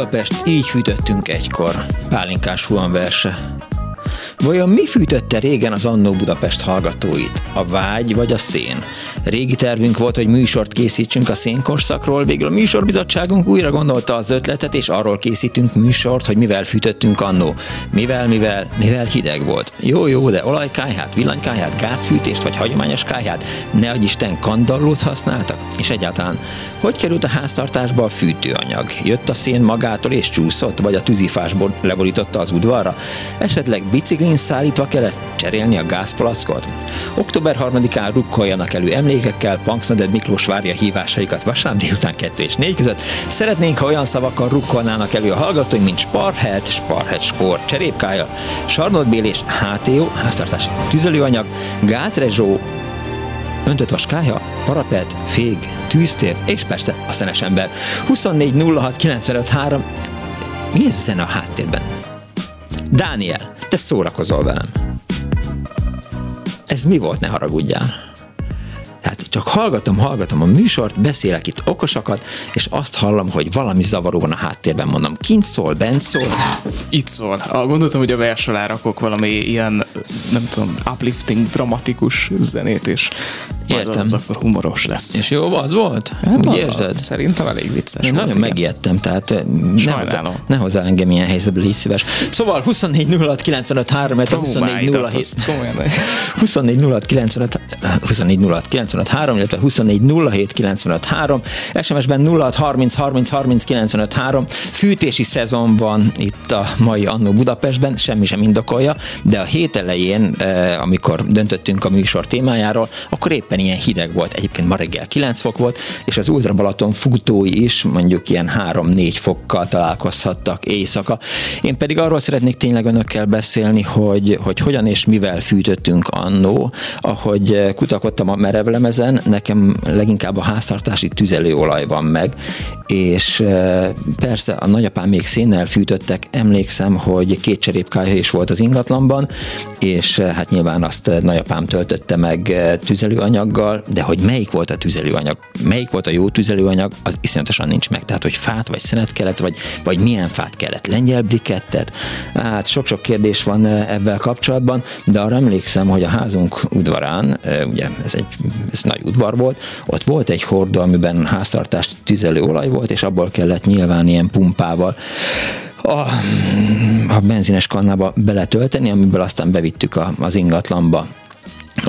Budapest, így fűtöttünk egykor. Pálinkás Huan verse. Vajon mi fűtötte régen az Annó Budapest hallgatóit? A vágy vagy a szén? Régi tervünk volt, hogy műsort készítsünk a szénkorszakról, végül a műsorbizottságunk újra gondolta az ötletet, és arról készítünk műsort, hogy mivel fűtöttünk annó. Mivel, mivel, mivel hideg volt. Jó, jó, de olajkájhát, villanykájhát, gázfűtést vagy hagyományos kájhát, ne adj Isten kandallót használtak? És egyáltalán, hogy került a háztartásba a fűtőanyag? Jött a szén magától és csúszott, vagy a tűzifásból levorította az udvarra? Esetleg biciklin szállítva kellett cserélni a gázpalackot? Október 3-án rukkoljanak elő emlékekkel, Punksnoded Miklós várja hívásaikat vasárnap délután 2 és 4 között. Szeretnénk, ha olyan szavakkal rukkolnának elő a hallgatóink, mint Sparhead, Sparhead Sport, cserépkája, Sarnodbél és HTO, háztartás tüzelőanyag, gázrezsó, öntött vaskája, parapet, fég, tűztér, és persze a szenes ember. 24 06 95 3. Mi ez a zene a háttérben? Dániel, te szórakozol velem. Ez mi volt, ne haragudjál? Tehát csak hallgatom, hallgatom a műsort, beszélek itt okosakat, és azt hallom, hogy valami zavaró van a háttérben, mondom, kint szól, bent szól. Itt szól. Ah, gondoltam, hogy a vers alá rakok valami ilyen, nem tudom, uplifting, dramatikus zenét, és Értem. az akkor humoros lesz. És jó, az volt? Hát Úgy érzed? Szerintem elég vicces Én volt, nagyon igen. megijedtem, tehát ne hozzá, ne hozzá engem ilyen helyzetbe, légy szíves. Szóval 24 06 95 3, 24 07 24 06 95 24 06 95 3, illetve 24 07 95 3, SMS-ben 06 30 30 30 95 3. Fűtési szezon van itt a mai Annó Budapestben, semmi sem indokolja, de a hét elején, amikor döntöttünk a műsor témájáról, akkor éppen ilyen hideg volt. Egyébként ma reggel 9 fok volt, és az Ultra Balaton futói is mondjuk ilyen 3-4 fokkal találkozhattak éjszaka. Én pedig arról szeretnék tényleg önökkel beszélni, hogy, hogy hogyan és mivel fűtöttünk annó. Ahogy kutakodtam a merevlemezen, nekem leginkább a háztartási tüzelőolaj van meg, és persze a nagyapám még szénnel fűtöttek, emlékszem, hogy két cserépkája is volt az ingatlanban, és hát nyilván azt nagyapám töltötte meg tüzelőanyaggal, de hogy melyik volt a tüzelőanyag, melyik volt a jó tüzelőanyag, az iszonyatosan nincs meg. Tehát, hogy fát vagy szenet kellett, vagy, vagy milyen fát kellett, lengyel brikettet, hát sok-sok kérdés van ebben kapcsolatban, de arra emlékszem, hogy a házunk udvarán, ugye ez egy ez nagy udvar volt, ott volt egy hordó, amiben háztartás tüzelőolaj volt, volt, és abból kellett nyilván ilyen pumpával a, a benzines kannába beletölteni, amiből aztán bevittük a, az ingatlanba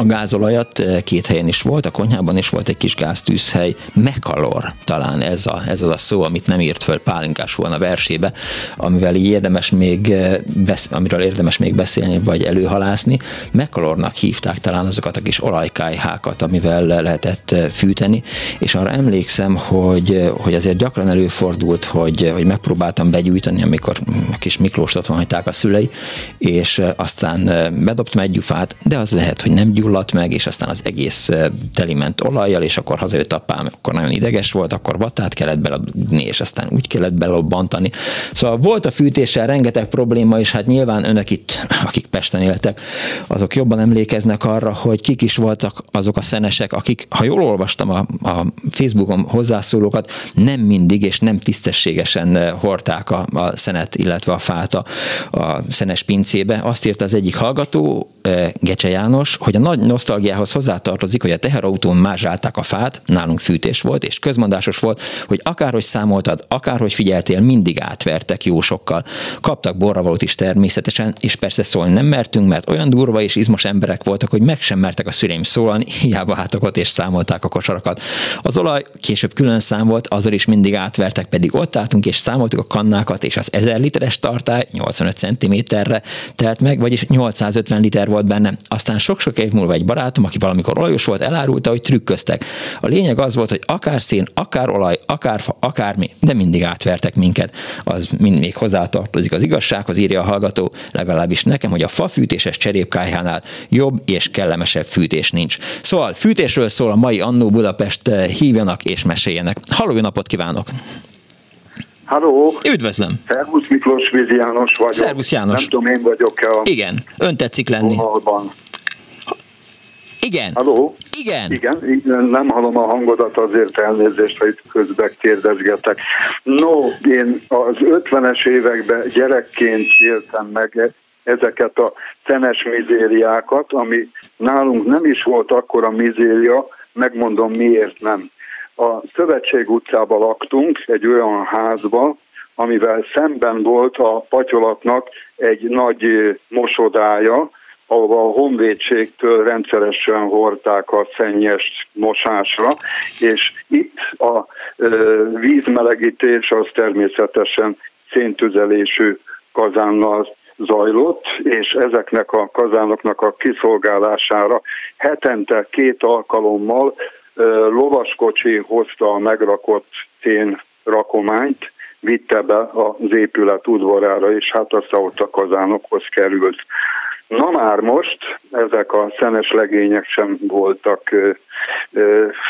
a gázolajat eh, két helyen is volt, a konyhában is volt egy kis gáztűzhely, Mekalor talán ez, a, ez az a szó, amit nem írt föl Pálinkás volna versébe, amivel így érdemes még, eh, besz, amiről érdemes még beszélni, vagy előhalászni. Mekalornak hívták talán azokat a kis olajkájhákat, amivel lehetett eh, fűteni, és arra emlékszem, hogy, hogy azért gyakran előfordult, hogy, hogy megpróbáltam begyújtani, amikor a kis Miklós otthon hagyták a szülei, és aztán bedobtam egy gyufát, de az lehet, hogy nem gyulladt meg, és aztán az egész teliment olajjal, és akkor hazajött apám, akkor nagyon ideges volt, akkor vatát kellett beladni, és aztán úgy kellett belobbantani. Szóval volt a fűtéssel rengeteg probléma, és hát nyilván önök itt, akik Pesten éltek, azok jobban emlékeznek arra, hogy kik is voltak azok a szenesek, akik, ha jól olvastam a, a Facebookon hozzászólókat, nem mindig és nem tisztességesen hordták a, a szenet, illetve a fát a, a szenes pincébe. Azt írta az egyik hallgató, Gecse János, hogy a nagy nosztalgiához hozzátartozik, hogy a teherautón mázsálták a fát, nálunk fűtés volt, és közmondásos volt, hogy akárhogy számoltad, akárhogy figyeltél, mindig átvertek jó sokkal. Kaptak borravalót is természetesen, és persze szólni nem mertünk, mert olyan durva és izmos emberek voltak, hogy meg sem mertek a szüleim szólani, hiába ott és számolták a kosarakat. Az olaj később külön szám volt, azzal is mindig átvertek, pedig ott álltunk és számoltuk a kannákat, és az 1000 literes tartály 85 cm-re telt meg, vagyis 850 liter volt benne. Aztán sok-sok év múlva Moldova egy barátom, aki valamikor olajos volt, elárulta, hogy trükköztek. A lényeg az volt, hogy akár szén, akár olaj, akár fa, akármi, de mindig átvertek minket. Az mind még hozzátartozik az igazsághoz, írja a hallgató, legalábbis nekem, hogy a fafűtéses cserépkályhánál jobb és kellemesebb fűtés nincs. Szóval fűtésről szól a mai Annó Budapest, hívjanak és meséljenek. Halló, napot kívánok! Halló! Üdvözlöm! Szervusz Miklós Vízi János vagyok. Szervusz János! Nem tudom, én vagyok-e a... Igen, ön tetszik lenni. Vonalban. Igen. Halló? Igen. Igen, nem hallom a hangodat, azért elnézést, hogy közben kérdezgetek. No, én az 50-es években gyerekként éltem meg ezeket a szenes mizériákat, ami nálunk nem is volt akkora mizéria, megmondom miért nem. A Szövetség utcában laktunk, egy olyan házba, amivel szemben volt a patyolatnak egy nagy mosodája, ahova a honvédségtől rendszeresen hordták a szennyes mosásra, és itt a vízmelegítés az természetesen széntüzelésű kazánnal zajlott, és ezeknek a kazánoknak a kiszolgálására hetente két alkalommal lovaskocsi hozta a megrakott szén rakományt, vitte be az épület udvarára, és hát aztán ott a kazánokhoz került. Na már most ezek a szenes legények sem voltak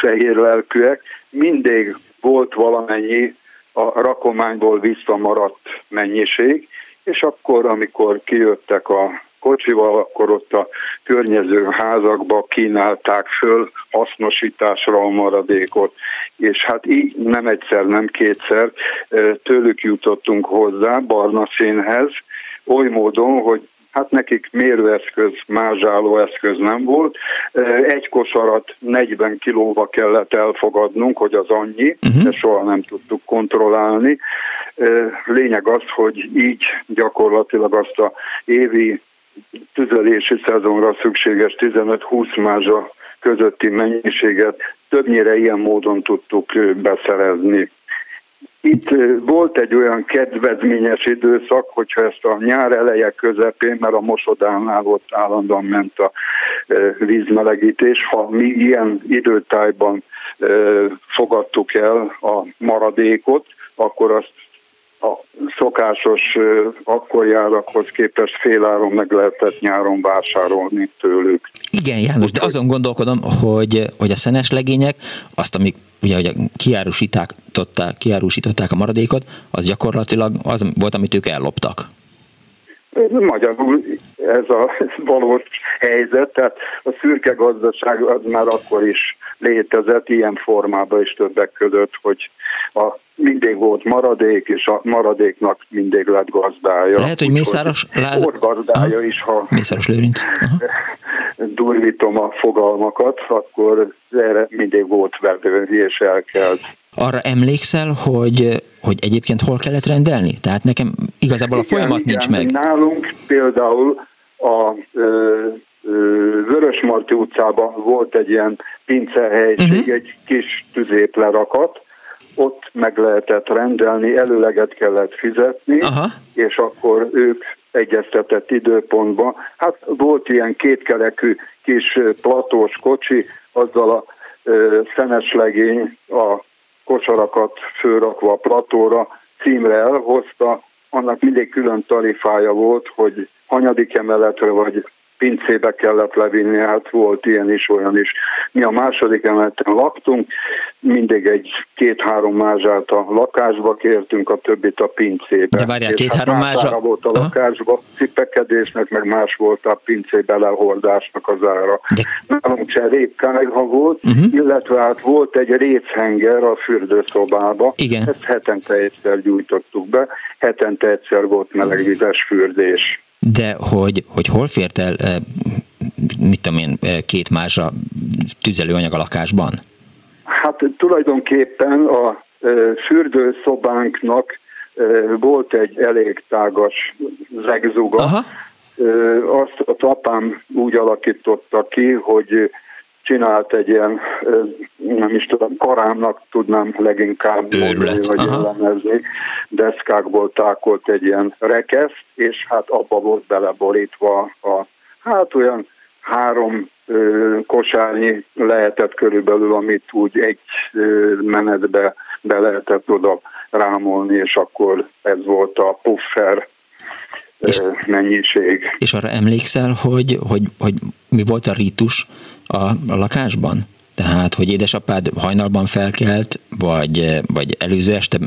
fehér lelkűek, mindig volt valamennyi a rakományból visszamaradt mennyiség, és akkor, amikor kijöttek a kocsival, akkor ott a környező házakba kínálták föl hasznosításra a maradékot. És hát így nem egyszer, nem kétszer tőlük jutottunk hozzá barna színhez, oly módon, hogy hát nekik mérőeszköz, mázsáló eszköz nem volt. Egy kosarat 40 kilóba kellett elfogadnunk, hogy az annyi, uh-huh. de soha nem tudtuk kontrollálni. Lényeg az, hogy így gyakorlatilag azt a évi tüzelési szezonra szükséges 15-20 mázsa közötti mennyiséget többnyire ilyen módon tudtuk beszerezni. Itt volt egy olyan kedvezményes időszak, hogyha ezt a nyár eleje közepén, mert a mosodánál ott állandóan ment a vízmelegítés, ha mi ilyen időtájban fogadtuk el a maradékot, akkor azt a szokásos akkorjárakhoz képest féláron meg lehetett nyáron vásárolni tőlük. Igen, János, de azon gondolkodom, hogy, hogy a szenes legények, azt, amik ugye, ugye kiárusították, kiárusították a maradékot, az gyakorlatilag az volt, amit ők elloptak. Magyarul ez a valós helyzet, tehát a szürke gazdaság az már akkor is létezett ilyen formában is többek között, hogy a, mindig volt maradék, és a maradéknak mindig lett gazdája. Lehet, hogy Mészáros Láz... Volt gazdája Aha. is, ha Mészáros Lőrinc. durvítom a fogalmakat, akkor erre mindig volt vedő és elkelt. Arra emlékszel, hogy, hogy egyébként hol kellett rendelni? Tehát nekem igazából a folyamat igen, nincs meg. Nálunk például a ö, Vörösmarty utcában volt egy ilyen pincehelység, uh-huh. egy kis tüzéplerakat, ott meg lehetett rendelni, előleget kellett fizetni, Aha. és akkor ők egyeztetett időpontban. Hát volt ilyen kétkerekű kis platós kocsi, azzal a ö, szenes legény a kosarakat főrakva a platóra címre elhozta, annak mindig külön tarifája volt, hogy hanyadik emeletre vagy pincébe kellett levinni, hát volt ilyen is, olyan is. Mi a második emeleten laktunk, mindig egy két-három mázsát a lakásba kértünk, a többit a pincébe. De várjál, két-három hát mázsa? volt a Aha. lakásba, cipekedésnek, meg más volt a pincébe lehordásnak az ára. De... Nálunk cserépkájha volt, uh-huh. illetve hát volt egy réchenger a fürdőszobába. Igen. Ezt hetente egyszer gyújtottuk be, hetente egyszer volt melegvizes fürdés. De hogy, hogy hol fért el, eh, mit tudom én, eh, két másra tüzelőanyag a lakásban? Hát tulajdonképpen a eh, fürdőszobánknak volt egy elég tágas zegzuga. Aha. Azt a tapám úgy alakította ki, hogy csinált egy ilyen, nem is tudom, karámnak tudnám leginkább mondani, vagy jellemezni, deszkákból tákolt egy ilyen rekesz, és hát abba volt beleborítva a, hát olyan három kosárnyi lehetett körülbelül, amit úgy egy menetbe be lehetett oda rámolni, és akkor ez volt a puffer és, mennyiség. És arra emlékszel, hogy, hogy, hogy mi volt a rítus a, a lakásban? Tehát, hogy édesapád hajnalban felkelt, vagy, vagy előző este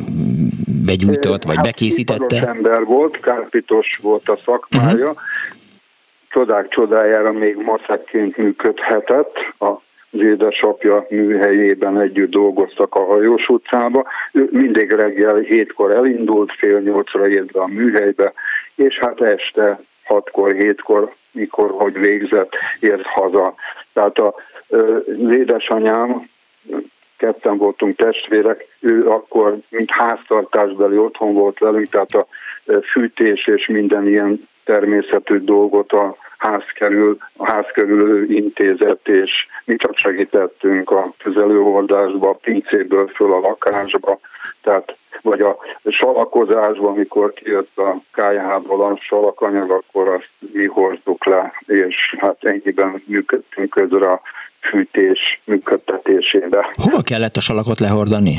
begyújtott, vagy hát, bekészítette? ember volt, kárpitos volt a szakmája, uh-huh. csodák csodájára még maszekként működhetett, a az édesapja műhelyében együtt dolgoztak a hajós utcába. Ő mindig reggel hétkor elindult, fél nyolcra ért be a műhelybe, és hát este hatkor, hétkor, mikor hogy végzett, ért haza. Tehát a, az édesanyám, ketten voltunk testvérek, ő akkor, mint háztartásbeli otthon volt velünk, tehát a fűtés és minden ilyen természetű dolgot a ház körül, a ház körül intézet, és mi csak segítettünk a közelőoldásba, a pincéből föl a lakásba, tehát vagy a salakozásban, amikor kijött a KH-ból a salakanyag, akkor azt mi hordtuk le, és hát ennyiben működtünk közre a fűtés működtetésébe. Hova kellett a salakot lehordani?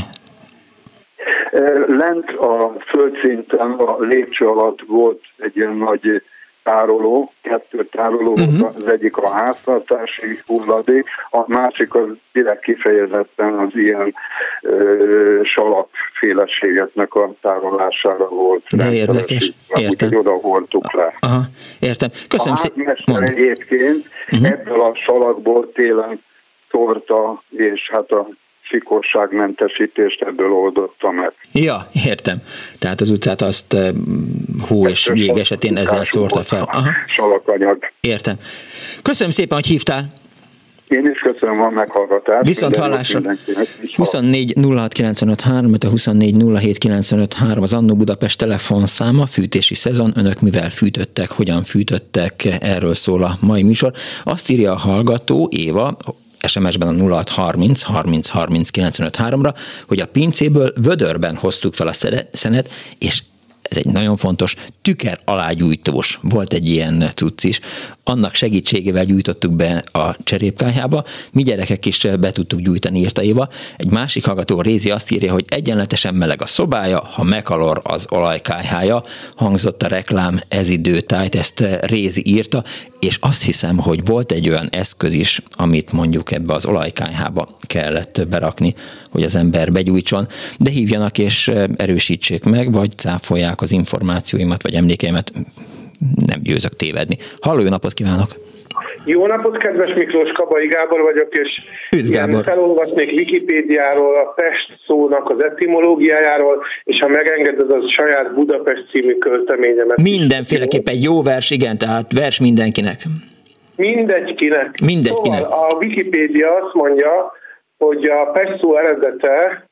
Lent a földszinten, a lépcső alatt volt egy ilyen nagy tároló, kettő tároló, uh-huh. az egyik a háztartási hulladék, a másik az direkt kifejezetten az ilyen ö, salakféleségeknek a tárolására volt. De érdekes, értem. Úgy, oda hordtuk le. Aha, értem. Köszönöm szépen. egyébként uh-huh. ebből a salakból télen torta, és hát a sikorságmentesítést ebből oldotta meg. Ja, értem. Tehát az utcát azt eh, hó és jég esetén ezzel szórta fel. Aha. Salakanyag. Értem. Köszönöm szépen, hogy hívtál. Én is köszönöm a meghallgatást. Viszont hallásra. 24 06 3, a 24 07 az Annó Budapest telefonszáma, fűtési szezon, önök mivel fűtöttek, hogyan fűtöttek, erről szól a mai műsor. Azt írja a hallgató, Éva, SMS-ben a 0630 30 30 95 3-ra, hogy a pincéből vödörben hoztuk fel a szenet, és ez egy nagyon fontos, tükер alágyújtós. Volt egy ilyen cucc is. Annak segítségével gyújtottuk be a cserépkályhába. Mi gyerekek is be tudtuk gyújtani, írta Éva. Egy másik hallgató Rézi azt írja, hogy egyenletesen meleg a szobája, ha mekalor az olajkályhája. Hangzott a reklám, ez időtájt, ezt Rézi írta, és azt hiszem, hogy volt egy olyan eszköz is, amit mondjuk ebbe az olajkályhába kellett berakni, hogy az ember begyújtson, de hívjanak és erősítsék meg, vagy cáfolják az információimat, vagy emlékeimet, nem győzök tévedni. Halló, jó napot kívánok! Jó napot, kedves Miklós, Kabai Gábor vagyok, és Üdv, Gábor. felolvasnék Wikipédiáról, a Pest szónak az etimológiájáról, és ha megengeded, az saját Budapest című költeményemet. Mindenféleképpen jó vers, igen, tehát vers mindenkinek. Mindegykinek. Mindegykinek. Szóval a Wikipédia azt mondja, hogy a Pest szó eredete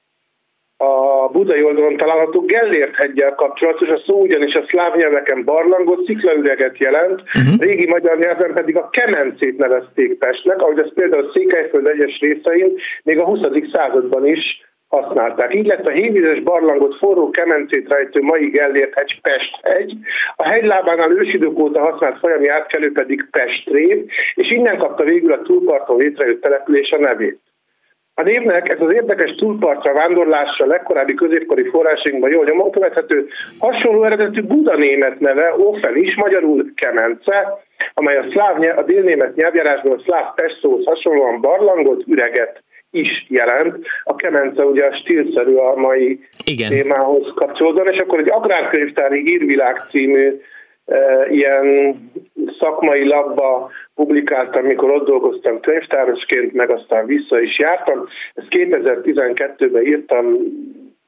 a budai oldalon található Gellért hegyel kapcsolatos, a szó ugyanis a szláv nyelveken barlangot, sziklaüreget jelent, uh-huh. régi magyar nyelven pedig a kemencét nevezték Pestnek, ahogy az például a Székelyföld egyes részein még a 20. században is használták. Így lett a hévízes barlangot forró kemencét rejtő mai Gellért hegy Pest hegy, a hegylábánál ősidők óta használt folyami átkelő pedig Pestrév, és innen kapta végül a túlparton létrejött település a nevét. A névnek ez az érdekes túlpartra vándorlása legkorábbi középkori forrásainkban jól nyomon követhető, hasonló eredetű Buda német neve, Ofen is, magyarul Kemence, amely a, szláv, a délnémet nyelvjárásban a szláv pestóhoz hasonlóan barlangot, üreget is jelent. A kemence ugye a stílszerű a mai Igen. témához kapcsolódóan, és akkor egy agrárkönyvtári írvilág című ilyen szakmai labba publikáltam, mikor ott dolgoztam könyvtárosként, meg aztán vissza is jártam. Ezt 2012-ben írtam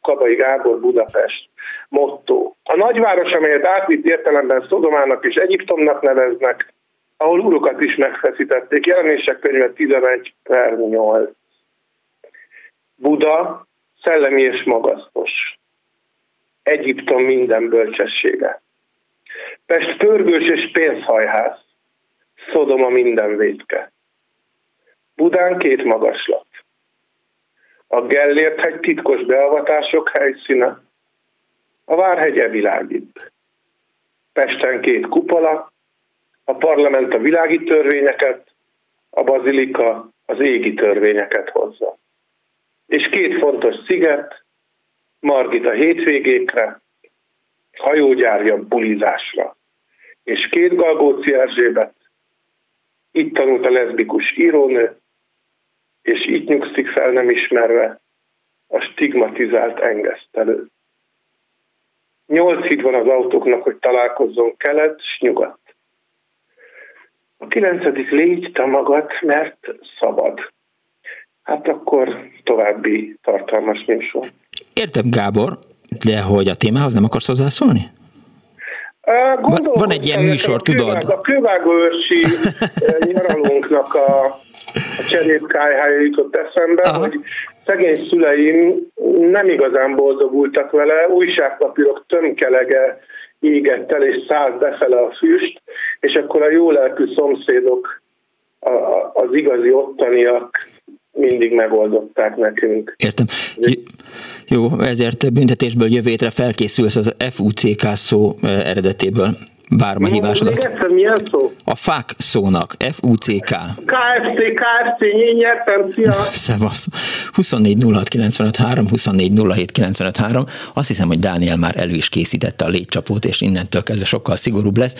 Kabai Gábor Budapest motto. A nagyváros, amelyet átvitt értelemben Szodomának és Egyiptomnak neveznek, ahol urokat is megfeszítették. Jelenések könyve 11 per 8. Buda szellemi és magasztos. Egyiptom minden bölcsessége. Pest pörgős és pénzhajház, Szodoma minden védke. Budán két magaslat. A Gellért hegy titkos beavatások helyszíne, a Várhegy világít. Pesten két kupola, a parlament a világi törvényeket, a bazilika az égi törvényeket hozza. És két fontos sziget, Margit a hétvégékre, hajógyárja bulizásra. És két Galgóci Erzsébet, itt tanult a leszbikus írónő, és itt nyugszik fel nem ismerve a stigmatizált engesztelő. Nyolc híd van az autóknak, hogy találkozzon kelet és nyugat. A kilencedik légy te magad, mert szabad. Hát akkor további tartalmas műsor. Értem, Gábor, de hogy a témához nem akarsz hozzászólni? Gondolom, van egy ilyen műsor, a tudod? A kővágóörsi nyaralónknak a, a cserépkájhája jutott eszembe, Aha. hogy szegény szüleim nem igazán boldogultak vele, újságpapírok tömkelege égett el és szállt befele a füst, és akkor a jó lelkű szomszédok, a, az igazi ottaniak mindig megoldották nekünk. Értem. Jó, ezért büntetésből jövő hétre felkészülsz az FUCK szó eredetéből. Várom a hívásodat. A fák szónak. F-U-C-K. KFC, KFC, én nyertem, szia! Szevasz. 24 06 95 3, 24 07 95 3. Azt hiszem, hogy Dániel már elő is készítette a létcsapót, és innentől kezdve sokkal szigorúbb lesz.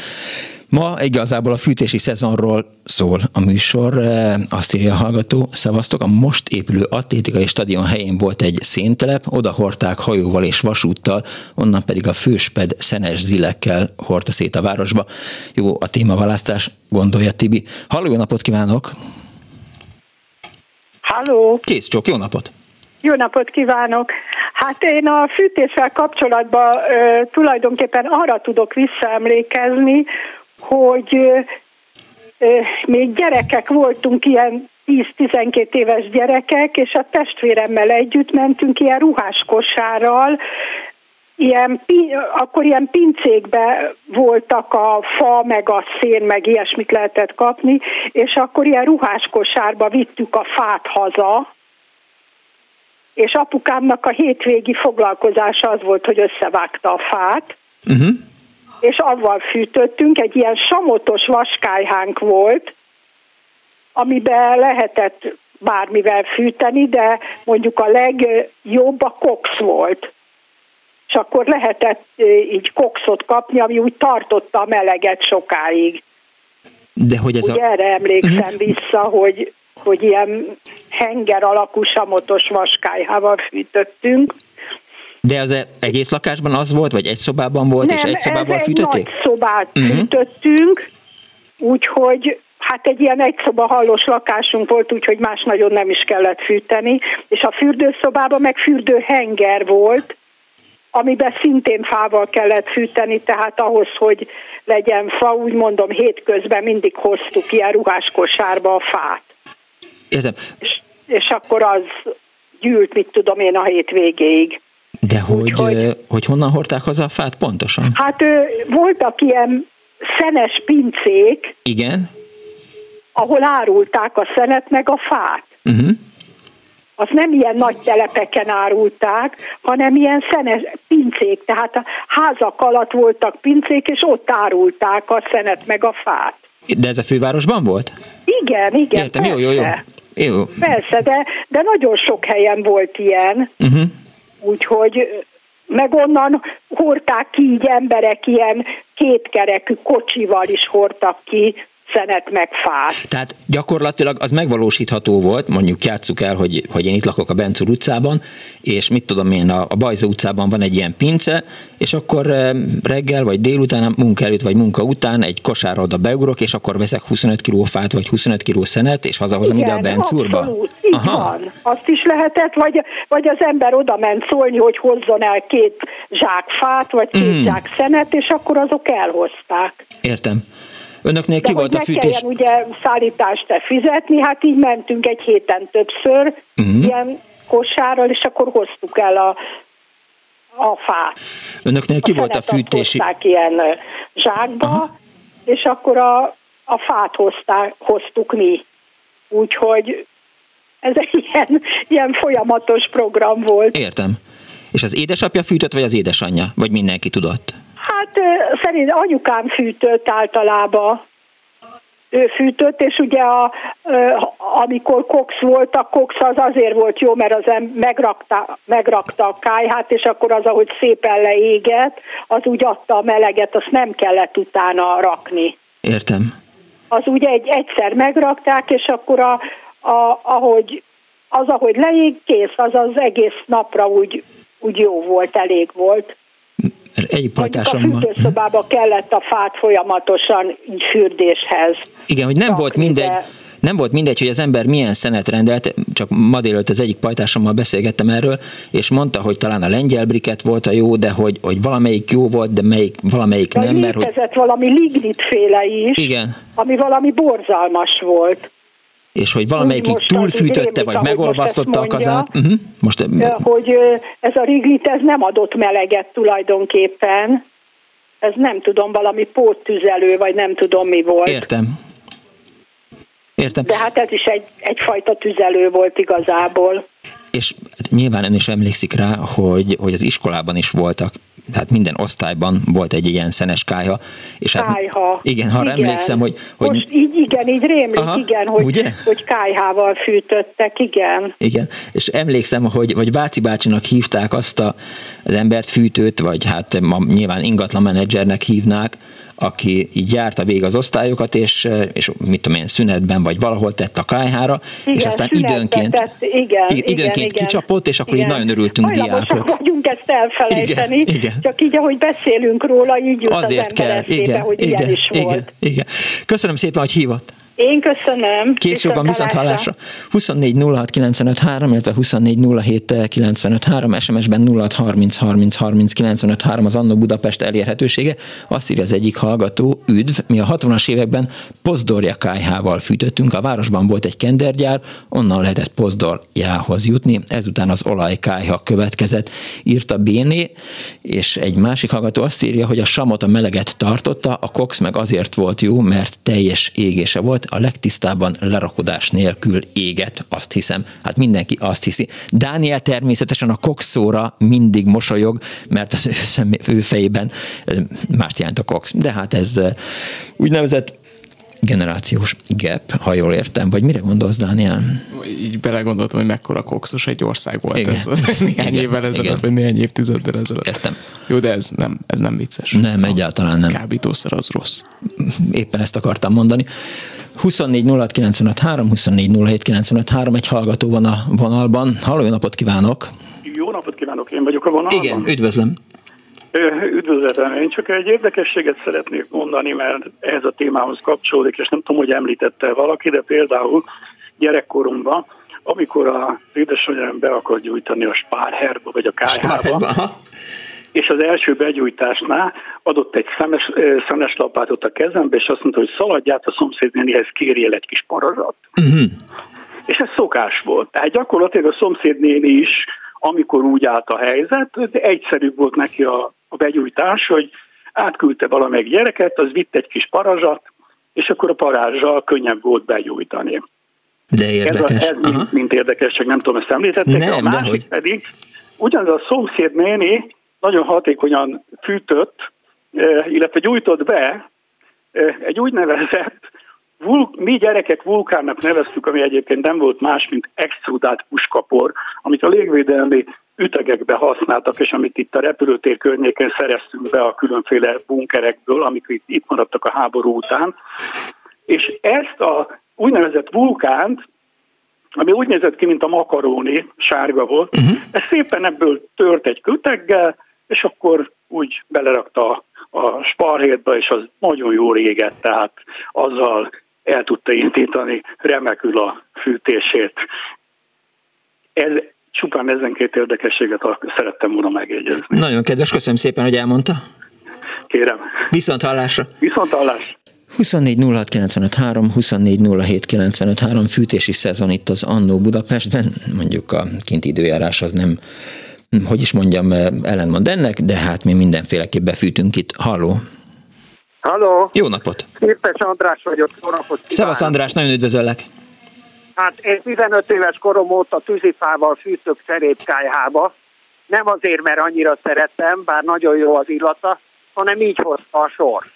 Ma igazából a fűtési szezonról szól a műsor, e, azt írja a hallgató, szevasztok, a most épülő atlétikai stadion helyén volt egy széntelep, oda hordták hajóval és vasúttal, onnan pedig a fősped szenes zilekkel hordta szét a városba. Jó a témaválasztás, gondolja Tibi. Halló, jó napot kívánok! Halló! Kész csók, jó napot! Jó napot kívánok! Hát én a fűtéssel kapcsolatban ö, tulajdonképpen arra tudok visszaemlékezni, hogy még gyerekek voltunk, ilyen 10-12 éves gyerekek, és a testvéremmel együtt mentünk ilyen ruhás kosárral, ilyen, akkor ilyen pincékbe voltak a fa, meg a szén, meg ilyesmit lehetett kapni, és akkor ilyen ruhás kosárba vittük a fát haza, és apukámnak a hétvégi foglalkozása az volt, hogy összevágta a fát, uh-huh és avval fűtöttünk, egy ilyen samotos vaskályhánk volt, amiben lehetett bármivel fűteni, de mondjuk a legjobb a kox volt. És akkor lehetett így kokszot kapni, ami úgy tartotta a meleget sokáig. De hogy ez Ugye a... erre emlékszem uh-huh. vissza, hogy, hogy ilyen henger alakú samotos vaskályhával fűtöttünk. De az egész lakásban az volt, vagy egy szobában volt, Nem, és egy szobában fűtötték? Egy szobát uh-huh. fűtöttünk, úgyhogy hát egy ilyen egy szoba hallós lakásunk volt, úgyhogy más nagyon nem is kellett fűteni, és a fürdőszobában meg fürdőhenger volt, amiben szintén fával kellett fűteni, tehát ahhoz, hogy legyen fa, úgy mondom, hétközben mindig hoztuk ilyen ruhás kosárba a fát. Értem. És, és akkor az gyűlt, mit tudom én, a hétvégéig. De hogy, hogy, hogy honnan hordták haza a fát pontosan? Hát voltak ilyen szenes pincék. Igen. Ahol árulták a szenet meg a fát. Uh-huh. Az nem ilyen nagy telepeken árulták, hanem ilyen szenes pincék, tehát a házak alatt voltak pincék, és ott árulták a szenet meg a fát. De ez a fővárosban volt? Igen, igen. Értem, persze. jó, jó, jó. jó. Persze, de, de nagyon sok helyen volt ilyen. Uh-huh. Úgyhogy meg onnan hordták ki így emberek ilyen kétkerekű kocsival is hordtak ki szenet meg fát. Tehát gyakorlatilag az megvalósítható volt, mondjuk játsszuk el, hogy, hogy én itt lakok a Bencur utcában, és mit tudom én, a, a Bajza utcában van egy ilyen pince, és akkor eh, reggel vagy délután, munka előtt vagy munka után egy kosárra oda beugrok, és akkor veszek 25 kg fát vagy 25 kg szenet, és hazahozom Igen, ide a Bencurba. Abszolút, így Aha. van. Azt is lehetett, vagy, vagy az ember oda ment szólni, hogy hozzon el két zsák fát, vagy két mm. zsák szenet, és akkor azok elhozták. Értem. Önöknél ki volt a fűtés? De ugye szállítást fizetni, hát így mentünk egy héten többször, uh-huh. ilyen kosárral, és akkor hoztuk el a, a fát. Önöknél ki a volt a fűtési? ilyen zsákba, Aha. és akkor a, a fát hozták, hoztuk mi. Úgyhogy ez egy ilyen, ilyen folyamatos program volt. Értem. És az édesapja fűtött, vagy az édesanyja? Vagy mindenki tudott? Hát szerint anyukám fűtött általában. fűtött, és ugye a, amikor Cox volt, a Cox az azért volt jó, mert az megrakta, megrakta a kájhát, és akkor az, ahogy szépen leégett, az úgy adta a meleget, azt nem kellett utána rakni. Értem. Az ugye egy, egyszer megrakták, és akkor a, a, ahogy, az, ahogy leég, kész, az az egész napra úgy, úgy jó volt, elég volt. Egy pajtásommal. A fürdőszobába kellett a fát folyamatosan fürdéshez. Igen, hogy nem rakni, volt mindegy, de... nem volt mindegy, hogy az ember milyen szenet rendelt, csak ma délőtt az egyik pajtásommal beszélgettem erről, és mondta, hogy talán a lengyel briket volt a jó, de hogy, hogy valamelyik jó volt, de melyik, valamelyik de nem. Mert hogy... valami lignit féle is, Igen. ami valami borzalmas volt és hogy valamelyikig túlfűtötte, vagy megolvasztotta a kazát. Uh-huh. Most, hogy ez a riglit ez nem adott meleget tulajdonképpen, ez nem tudom, valami póttüzelő, vagy nem tudom mi volt. Értem. Értem. De hát ez is egy, egyfajta tüzelő volt igazából. És nyilván ön is emlékszik rá, hogy, hogy az iskolában is voltak hát minden osztályban volt egy ilyen szenes kájha. És hát, kájha. Igen, ha igen. emlékszem, hogy, hogy... Most így igen, így rémlik, Aha, igen, hogy, ugye? hogy kájhával fűtöttek, igen. Igen, és emlékszem, hogy vagy Váci bácsinak hívták azt a, az embert fűtőt, vagy hát ma nyilván ingatlan menedzsernek hívnák, aki így járta végig az osztályokat, és, és mit tudom én, szünetben vagy valahol tett a kájhára, igen, és aztán időnként, tett, igen, időnként igen, kicsapott, és akkor igen. így nagyon örültünk Hajlamosak diákok. vagyunk ezt elfelejteni, igen, igen. csak így, ahogy beszélünk róla, így jut Azért az ember kell. igen, hogy igen, ilyen is igen, volt. Igen. Köszönöm szépen, hogy hívott. Én köszönöm. Kész jogon viszont hallásra. 24 06 95 3, illetve 24 07 95 3, SMS-ben 06 30 30 30 95 3 az Annó Budapest elérhetősége. Azt írja az egyik hallgató, üdv, mi a 60-as években Pozdorja kájhával fűtöttünk, a városban volt egy kendergyár, onnan lehetett Pozdorjához jutni, ezután az olajkájha következett, írta Béné, és egy másik hallgató azt írja, hogy a samot a meleget tartotta, a Cox meg azért volt jó, mert teljes égése volt, a legtisztábban lerakodás nélkül éget, azt hiszem. Hát mindenki azt hiszi. Dániel természetesen a kokszóra mindig mosolyog, mert az ő, szem, ő fejében mást jelent a kox. De hát ez úgynevezett generációs gap, ha jól értem, vagy mire gondolsz, Dániel? Így belegondoltam, hogy mekkora kokszos egy ország volt igen. ez néhány igen. évvel ezelőtt, igen. vagy néhány évtizeddel ezelőtt. Értem. Jó, de ez nem, ez nem vicces. Nem, a egyáltalán nem. Kábítószer az rossz. Éppen ezt akartam mondani. 24 06 3, 24 07 egy hallgató van a vonalban. Halló, jó napot kívánok! Jó napot kívánok, én vagyok a vonalban. Igen, üdvözlöm. Üdvözletem, én csak egy érdekességet szeretnék mondani, mert ehhez a témához kapcsolódik, és nem tudom, hogy említette valaki, de például gyerekkoromban, amikor a édesanyám be akar gyújtani a spárherba, vagy a kájhába, és az első begyújtásnál adott egy szemes, szemes lapátot a kezembe, és azt mondta, hogy szaladj át a szomszédnénihez, kérjél egy kis parazsat. Uh-huh. És ez szokás volt. Tehát gyakorlatilag a szomszédnéni is, amikor úgy állt a helyzet, egyszerűbb volt neki a, a begyújtás, hogy átküldte valamelyik gyereket, az vitt egy kis parazsat, és akkor a parázsal könnyebb volt begyújtani. De érdekes. Ez, a, ez mint, mint érdekes, csak nem tudom, ezt említették. Nem, a másik hogy... pedig, ugyanaz a szomszéd néni nagyon hatékonyan fűtött, eh, illetve gyújtott be eh, egy úgynevezett, mi gyerekek vulkánnak neveztük, ami egyébként nem volt más, mint extrudált puskapor, amit a légvédelmi ütegekbe használtak, és amit itt a repülőtér környéken szereztünk be a különféle bunkerekből, amik itt, itt maradtak a háború után. És ezt a úgynevezett vulkánt, ami úgy nézett ki, mint a makaróni, sárga volt, uh-huh. ez szépen ebből tört egy köteggel, és akkor úgy belerakta a sparhétba, és az nagyon jó réget, tehát azzal el tudta indítani remekül a fűtését. Ez, csupán ezen két érdekességet szerettem volna megjegyezni. Nagyon kedves, köszönöm szépen, hogy elmondta. Kérem. Viszont hallásra. Viszont hallásra. 24 24 fűtési szezon itt az Annó Budapestben, mondjuk a kinti időjárás az nem hogy is mondjam, ellenmond ennek, de hát mi mindenféleképp befűtünk itt. Halló! Halló! Jó napot! Képes András vagyok, jó napot Szevasz András, nagyon üdvözöllek! Hát én 15 éves korom óta tűzifával fűtök szerépkájhába. Nem azért, mert annyira szerettem, bár nagyon jó az illata, hanem így hozta a sors.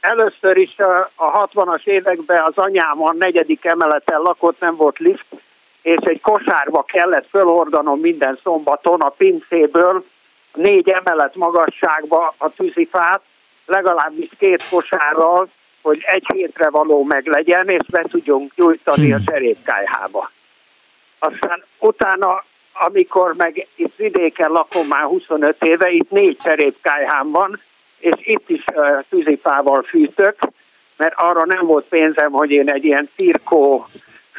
először is a 60-as években az anyám a negyedik emeleten lakott, nem volt lift, és egy kosárba kellett fölhordanom minden szombaton a pincéből négy emelet magasságba a tűzifát, legalábbis két kosárral, hogy egy hétre való meg legyen, és be tudjunk gyújtani a hmm. serépkájhába. Aztán utána, amikor meg itt vidéken lakom már 25 éve, itt négy serépkájhám van, és itt is uh, tűzifával fűtök, mert arra nem volt pénzem, hogy én egy ilyen cirkó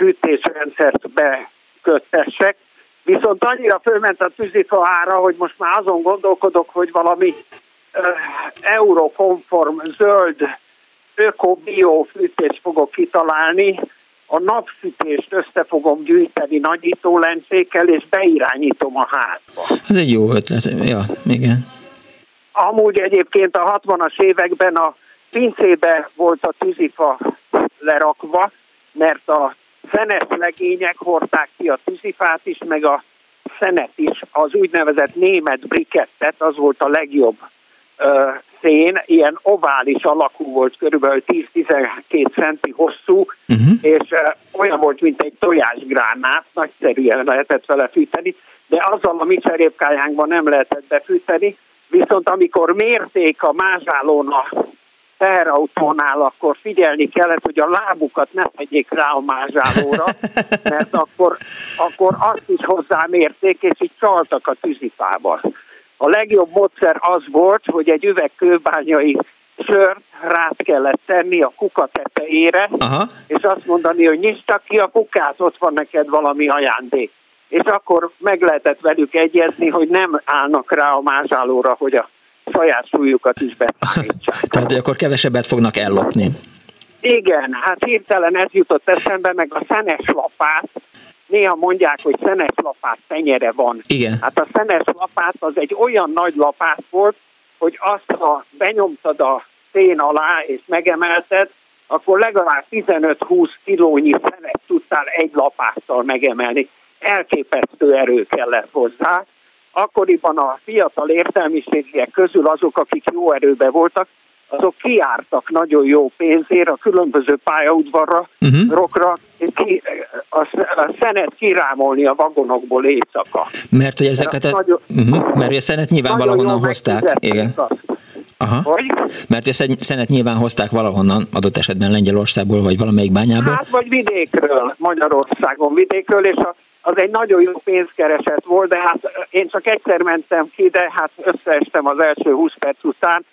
fűtésrendszert beköttessek, Viszont annyira fölment a tűzifa ára, hogy most már azon gondolkodok, hogy valami uh, eurokonform, zöld, öko-bio fűtést fogok kitalálni, a napfűtést össze fogom gyűjteni nagyító lencékkel, és beirányítom a házba. Ez egy jó ötlet, ja, igen. Amúgy egyébként a 60-as években a pincébe volt a tűzifa lerakva, mert a szenes legények hordták ki a tűzifát is, meg a szenet is, az úgynevezett német brikettet, az volt a legjobb ö, szén, ilyen ovális alakú volt, körülbelül 10-12 centi hosszú, uh-huh. és ö, olyan volt, mint egy tojásgránát, nagyszerűen lehetett vele fűteni, de azzal a mi cserépkájánkban nem lehetett befűteni, viszont amikor mérték a mázsálón a teherautónál, akkor figyelni kellett, hogy a lábukat ne tegyék rá a mázsálóra, mert akkor, akkor azt is hozzámérték, és így csaltak a tűzifával. A legjobb módszer az volt, hogy egy üveg kőbányai sört rá kellett tenni a kuka tetejére, Aha. és azt mondani, hogy nyisd ki a kukát, ott van neked valami ajándék. És akkor meg lehetett velük egyezni, hogy nem állnak rá a mázsálóra, hogy a saját súlyukat is beszámítsák. Tehát, hogy akkor kevesebbet fognak ellopni. Igen, hát hirtelen ez jutott eszembe, meg a szenes lapát, néha mondják, hogy szenes lapát tenyere van. Igen. Hát a szenes lapát az egy olyan nagy lapát volt, hogy azt, ha benyomtad a szén alá és megemelted, akkor legalább 15-20 kilónyi szenet tudtál egy lapáttal megemelni. Elképesztő erő kellett hozzá, akkoriban a fiatal értelmiségiek közül azok, akik jó erőben voltak, azok kiártak nagyon jó pénzért a különböző pályaudvarra, uh-huh. rokra, és ki, a, a szenet kirámolni a vagonokból éjszaka. Mert hogy ezeket, a, nagyon, uh-huh. mert a szenet nyilván valahonnan hozták. Igen. Aha. Hogy? Mert a szenet nyilván hozták valahonnan, adott esetben Lengyelországból, vagy valamelyik bányából. Hát, vagy vidékről, Magyarországon vidékről, és a az egy nagyon jó pénzkereset volt, de hát én csak egyszer mentem ki, de hát összeestem az első 20 perc után,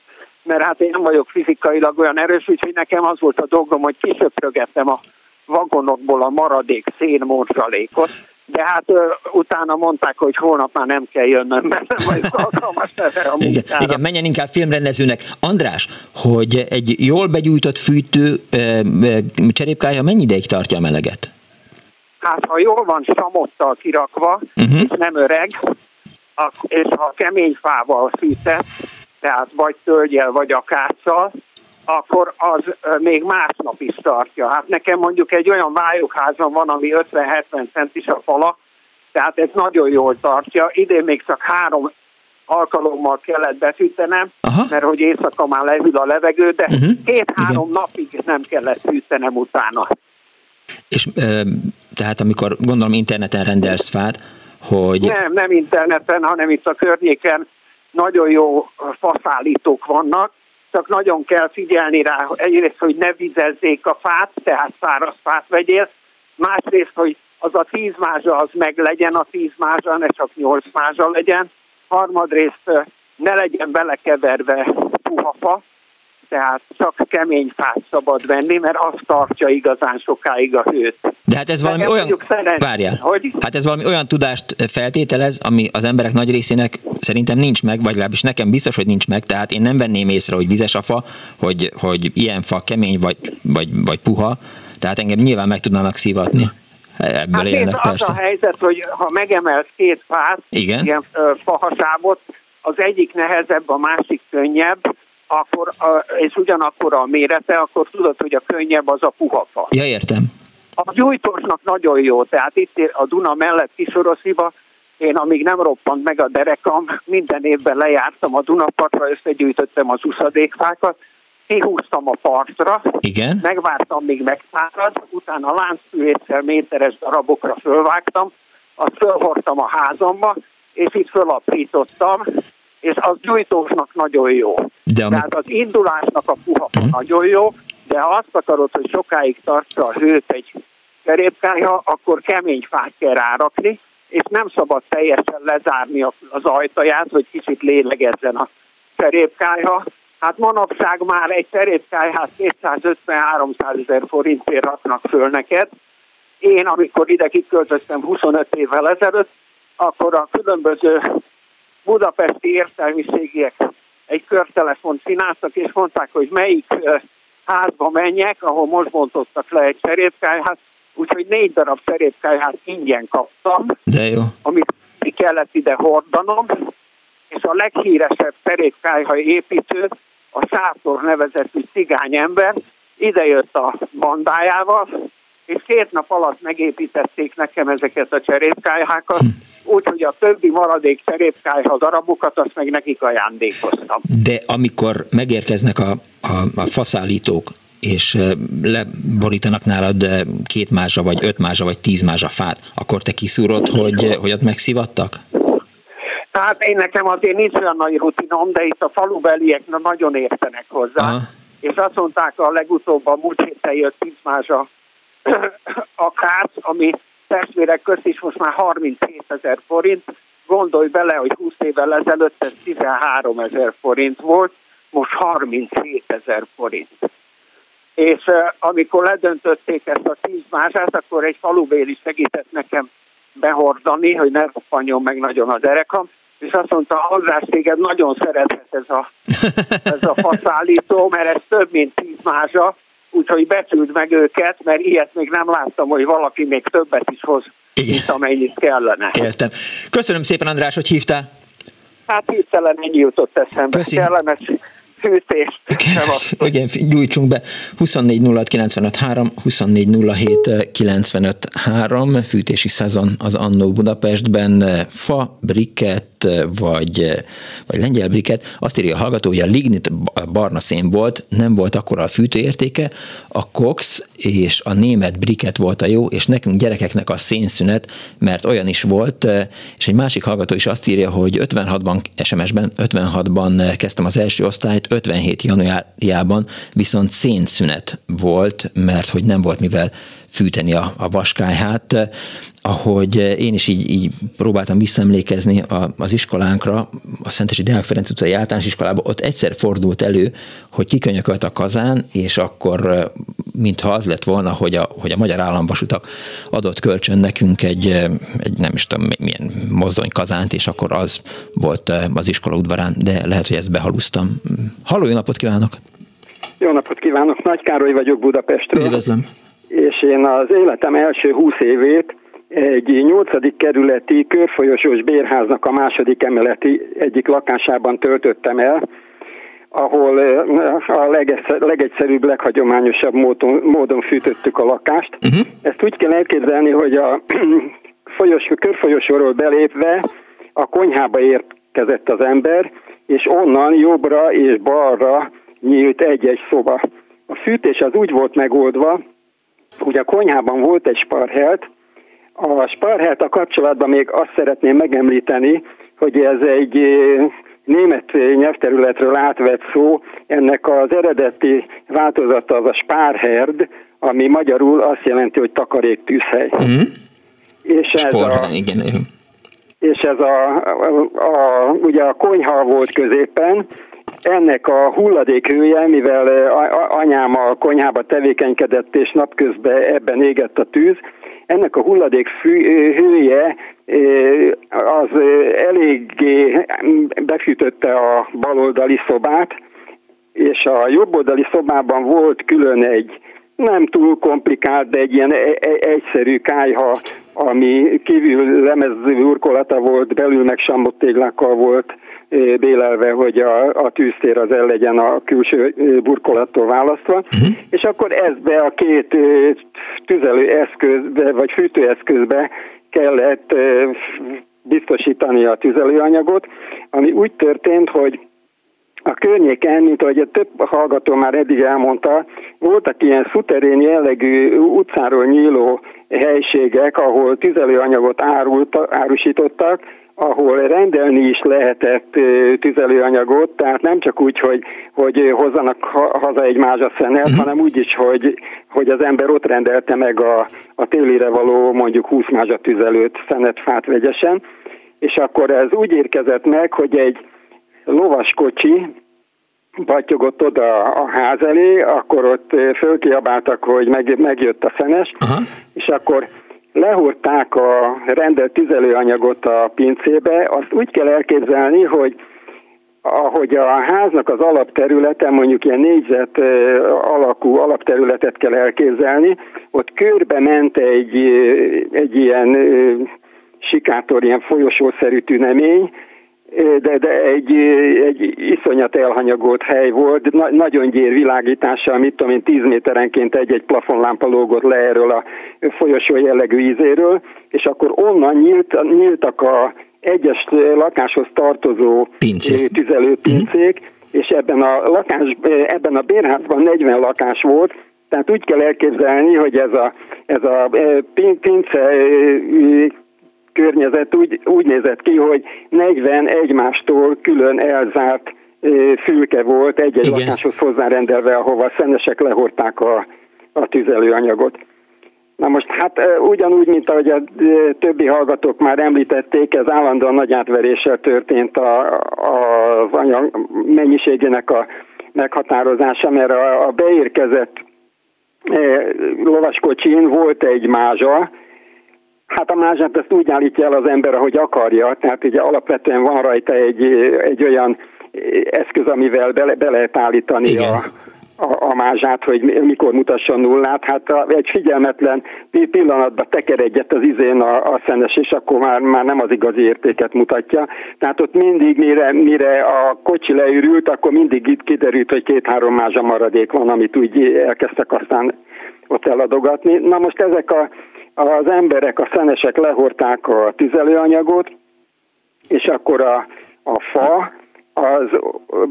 mert hát én nem vagyok fizikailag olyan erős, úgyhogy nekem az volt a dolgom, hogy kisöprögettem a vagonokból a maradék szénmorzsalékot, de hát uh, utána mondták, hogy holnap már nem kell jönnöm, mert nem vagyok alkalmas erre a igen, igen, menjen inkább filmrendezőnek. András, hogy egy jól begyújtott fűtő uh, cserépkája mennyi ideig tartja a meleget? Hát ha jól van samottal kirakva, uh-huh. és nem öreg, és ha kemény fával fűtett, tehát vagy tölgyel, vagy akáccal, akkor az még másnap is tartja. Hát nekem mondjuk egy olyan vályokházam van, ami 50-70 centis a fala, tehát ez nagyon jól tartja. Idén még csak három alkalommal kellett befűtenem, Aha. mert hogy éjszaka már lehűl a levegő, de uh-huh. két-három napig nem kellett fűtenem utána. És tehát amikor gondolom interneten rendelsz fát, hogy... Nem, nem interneten, hanem itt a környéken nagyon jó faszállítók vannak, csak nagyon kell figyelni rá, egyrészt, hogy ne vizezzék a fát, tehát száraz fát vegyél, másrészt, hogy az a tíz mázsa az meg legyen a tíz mázsa, ne csak nyolc mázsa legyen, harmadrészt ne legyen belekeverve puha fa, tehát csak kemény fát szabad venni, mert az tartja igazán sokáig a hőt. De hát ez valami olyan, várjál, hogy? hát ez valami olyan tudást feltételez, ami az emberek nagy részének szerintem nincs meg, vagy legalábbis nekem biztos, hogy nincs meg, tehát én nem venném észre, hogy vizes a fa, hogy, hogy ilyen fa kemény vagy, vagy, vagy puha, tehát engem nyilván meg tudnának szívatni. Ebből hát élnek, az persze. a helyzet, hogy ha megemelsz két fát, Igen? ilyen fahasábot, az egyik nehezebb, a másik könnyebb, akkor, és ugyanakkor a mérete, akkor tudod, hogy a könnyebb az a puhafa. Ja, értem. A gyújtósnak nagyon jó, tehát itt a Duna mellett Kisorosziba, én amíg nem roppant meg a derekam, minden évben lejártam a Dunapatra, összegyűjtöttem az uszadékfákat, kihúztam a partra, Igen? megvártam, míg megszárad, utána láncfűéssel méteres darabokra fölvágtam, azt fölhordtam a házamba, és itt fölaprítottam, és az gyújtósnak nagyon jó. De ami... Tehát az indulásnak a puha uh-huh. nagyon jó, de ha azt akarod, hogy sokáig tartsa a hőt egy kerépkája, akkor kemény fát kell rárakni, és nem szabad teljesen lezárni az ajtaját, hogy kicsit lélegezzen a szerépkályha. Hát manapság már egy szerépkályhát 250-300 ezer forintért raknak föl neked. Én, amikor ide kiköltöztem 25 évvel ezelőtt, akkor a különböző budapesti értelmiségiek egy körtelefont csináltak, és mondták, hogy melyik házba menjek, ahol most bontottak le egy szerépkályhát, úgyhogy négy darab szerépkályhát ingyen kaptam, De jó. amit kellett ide hordanom, és a leghíresebb szerépkályha építő, a Sátor nevezetű cigány ember, idejött a bandájával, és két nap alatt megépítették nekem ezeket a cserépkályhákat, úgyhogy a többi maradék cserépkályha darabokat azt meg nekik ajándékoztam. De amikor megérkeznek a, a, a faszállítók, és leborítanak nálad két mázsa, vagy öt mázsa, vagy tíz mázsa fát, akkor te kiszúrod, hogy, hogy ott megszivattak? Hát én nekem azért nincs olyan nagy rutinom, de itt a falubeliek nagyon értenek hozzá. Aha. És azt mondták a legutóbb a múlt héten jött tíz mázsa akár, ami testvérek közt is most már 37 ezer forint. Gondolj bele, hogy 20 évvel ezelőtt ez 13 ezer forint volt, most 37 ezer forint és amikor ledöntötték ezt a tíz mását, akkor egy falubéli segített nekem behordani, hogy ne roppanjon meg nagyon a derekam, és azt mondta, András, téged nagyon szerethet ez a, ez a faszállító, mert ez több, mint tíz mázsa, úgyhogy betűld meg őket, mert ilyet még nem láttam, hogy valaki még többet is hoz, Igen. mint amennyit kellene. Értem. Köszönöm szépen, András, hogy hívtál. Hát hirtelen ennyi jutott eszembe. Köszi. Kellemes fűtést. Igen, gyújtsunk be. 24 06 95 3, 24 07 95 3, fűtési szezon az Annó Budapestben, fa, briket, vagy, vagy lengyel briket. Azt írja a hallgató, hogy a lignit barna szén volt, nem volt akkora a fűtőértéke, a Cox és a német briket volt a jó, és nekünk gyerekeknek a szénszünet, mert olyan is volt, és egy másik hallgató is azt írja, hogy 56-ban, SMS-ben, 56-ban kezdtem az első osztályt, 57 januárjában viszont szénszünet volt, mert hogy nem volt mivel fűteni a, a vaskályhát. Ahogy én is így, így próbáltam visszaemlékezni az iskolánkra, a Szentesi Deák Ferenc utcai általános iskolában, ott egyszer fordult elő, hogy kikönyökölt a kazán, és akkor mintha az lett volna, hogy a, hogy a Magyar Államvasutak adott kölcsön nekünk egy, egy nem is tudom milyen mozdony kazánt, és akkor az volt az iskola udvarán, de lehet, hogy ezt behalusztam. Halló, jó napot kívánok! Jó napot kívánok! Nagy Károly vagyok Budapestről. Üdvözlöm! És én az életem első húsz évét egy nyolcadik kerületi körfolyosós bérháznak a második emeleti egyik lakásában töltöttem el, ahol a legegyszerűbb, leghagyományosabb módon, módon fűtöttük a lakást. Uh-huh. Ezt úgy kell elképzelni, hogy a folyos, körfolyosóról belépve a konyhába érkezett az ember, és onnan jobbra és balra nyílt egy-egy szoba. A fűtés az úgy volt megoldva, hogy a konyhában volt egy sparhelt, a sparhelt a kapcsolatban még azt szeretném megemlíteni, hogy ez egy német nyelvterületről átvett szó, ennek az eredeti változata az a spárherd, ami magyarul azt jelenti, hogy takarék tűzhely. Mm. És ez a, igen. És ez a, a, a, ugye a konyha volt középen, ennek a hulladék hője, mivel anyám a konyhába tevékenykedett, és napközben ebben égett a tűz, ennek a hulladék hője az eléggé befűtötte a baloldali szobát, és a jobboldali szobában volt külön egy nem túl komplikált, de egy ilyen e-, e-, egyszerű kájha, ami kívül lemező urkolata volt, belül meg téglákkal volt bélelve, hogy a, a tűztér az el legyen a külső burkolattól választva, uh-huh. és akkor ezbe a két tüzelőeszközbe, vagy fűtőeszközbe kellett biztosítani a tüzelőanyagot, ami úgy történt, hogy a környéken, mint ahogy a több hallgató már eddig elmondta, voltak ilyen szuterén jellegű utcáról nyíló helységek, ahol tüzelőanyagot árult, árusítottak, ahol rendelni is lehetett tüzelőanyagot, tehát nem csak úgy, hogy, hogy hozzanak haza egy mázsaszenet, uh-huh. hanem úgy is, hogy, hogy az ember ott rendelte meg a, a télire való mondjuk 20 tüzelőt, szenetfát vegyesen, és akkor ez úgy érkezett meg, hogy egy lovaskocsi batyogott oda a ház elé, akkor ott fölkiabáltak, hogy meg, megjött a szenes, uh-huh. és akkor lehúrták a rendelt tüzelőanyagot a pincébe, azt úgy kell elképzelni, hogy ahogy a háznak az alapterülete, mondjuk ilyen négyzet alakú alapterületet kell elképzelni, ott körbe ment egy, egy ilyen sikátor, ilyen folyosószerű tünemény, de, de egy, egy iszonyat elhanyagolt hely volt, na, nagyon gyér világítással, mit tudom én, 10 méterenként egy-egy plafonlámpa lógott le erről a folyosó jellegű ízéről, és akkor onnan nyílt, nyíltak a egyes lakáshoz tartozó Pincé. tüzelőpincék, mm. és ebben a, lakás, ebben a bérházban 40 lakás volt, tehát úgy kell elképzelni, hogy ez a, ez a pince környezet úgy, úgy nézett ki, hogy 40 egymástól külön elzárt fülke volt egy-egy lakáshoz hozzárendelve, ahova szennesek lehorták a, a tüzelőanyagot. Na most hát ugyanúgy, mint ahogy a többi hallgatók már említették, ez állandóan nagy átveréssel történt a, a, az anyag mennyiségének a meghatározása, mert a, a beérkezett lovaskocsin volt egy mázsa, Hát a mázsát ezt úgy állítja el az ember, ahogy akarja, tehát ugye alapvetően van rajta egy, egy olyan eszköz, amivel be, be lehet állítani Igen. a, a, a mázsát, hogy mikor mutasson nullát. Hát a, egy figyelmetlen pillanatban teker egyet az izén a, a szenes, és akkor már, már nem az igazi értéket mutatja. Tehát ott mindig, mire, mire a kocsi leürült, akkor mindig itt kiderült, hogy két-három mázsa maradék van, amit úgy elkezdtek aztán ott eladogatni. Na most ezek a az emberek, a szenesek lehorták a tüzelőanyagot, és akkor a, a fa, az,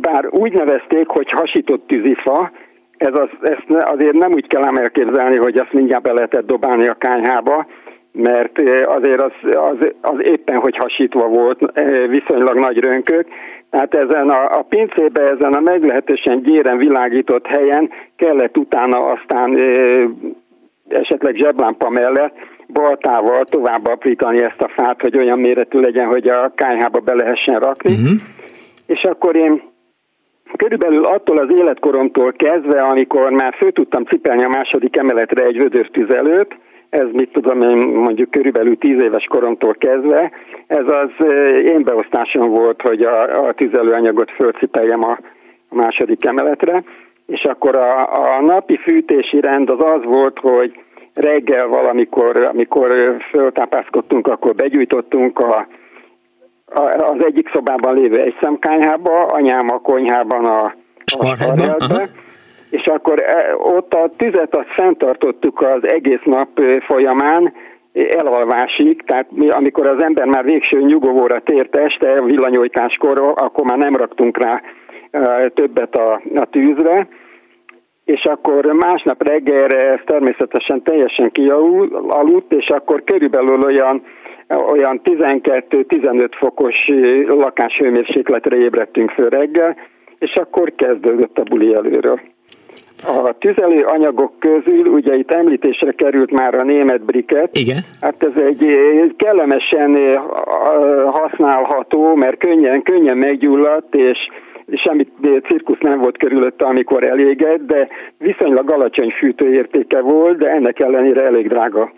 bár úgy nevezték, hogy hasított tűzifa, ez az, ezt azért nem úgy kell elképzelni, hogy azt mindjárt be lehetett dobálni a kányhába, mert azért az, az, az éppen, hogy hasítva volt, viszonylag nagy rönkök, tehát ezen a, a pincébe, ezen a meglehetősen gyéren világított helyen kellett utána aztán esetleg zseblámpa mellett baltával tovább aprítani ezt a fát, hogy olyan méretű legyen, hogy a kányhába be lehessen rakni. Uh-huh. És akkor én körülbelül attól az életkoromtól kezdve, amikor már fő tudtam cipelni a második emeletre egy vödör tüzelőt, ez mit tudom én mondjuk körülbelül tíz éves koromtól kezdve, ez az én beosztásom volt, hogy a, a tüzelőanyagot fölcipeljem a, a második emeletre, és akkor a, a napi fűtési rend az az volt, hogy reggel valamikor, amikor föltápászkodtunk, akkor begyújtottunk a, a, az egyik szobában lévő egy szemkányhába, anyám a konyhában a, a és akkor e, ott a tüzet azt fenntartottuk az egész nap folyamán, elalvásig, tehát mi, amikor az ember már végső nyugovóra tért este, villanyojtáskor, akkor már nem raktunk rá többet a, a tűzre, és akkor másnap reggelre ez természetesen teljesen kialudt, és akkor körülbelül olyan olyan 12-15 fokos lakáshőmérsékletre ébredtünk föl reggel, és akkor kezdődött a buli előről. A tüzelő anyagok közül, ugye itt említésre került már a német briket. Igen. Hát ez egy kellemesen használható, mert könnyen, könnyen meggyulladt, és semmi cirkusz nem volt körülötte, amikor elégett, de viszonylag alacsony fűtőértéke volt, de ennek ellenére elég drága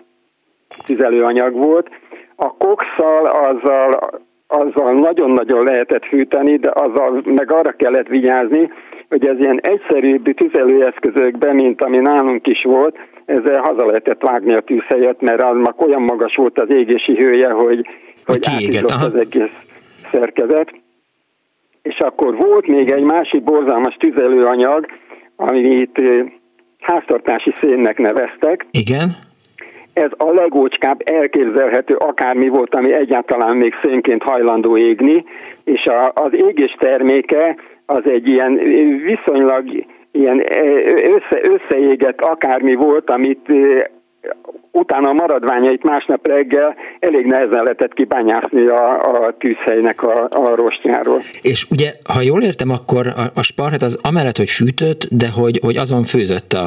tüzelőanyag volt. A kokszal azzal, azzal nagyon-nagyon lehetett fűteni, de azzal meg arra kellett vigyázni, hogy ez ilyen egyszerűbb tüzelőeszközökben, mint ami nálunk is volt, ezzel haza lehetett vágni a tűzhelyet, mert az már olyan magas volt az égési hője, hogy, hogy, hogy az egész szerkezet és akkor volt még egy másik borzalmas tüzelőanyag, amit háztartási szénnek neveztek. Igen. ez a legócskább elképzelhető akármi volt, ami egyáltalán még szénként hajlandó égni, és a, az égés terméke az egy ilyen viszonylag ilyen össze, összeégett akármi volt, amit utána a maradványait másnap reggel elég nehezen lehetett kibányászni a, a tűzhelynek a, a rostjáról. És ugye, ha jól értem, akkor a, a sparhet az amellett, hogy fűtött, de hogy, hogy azon főzött a...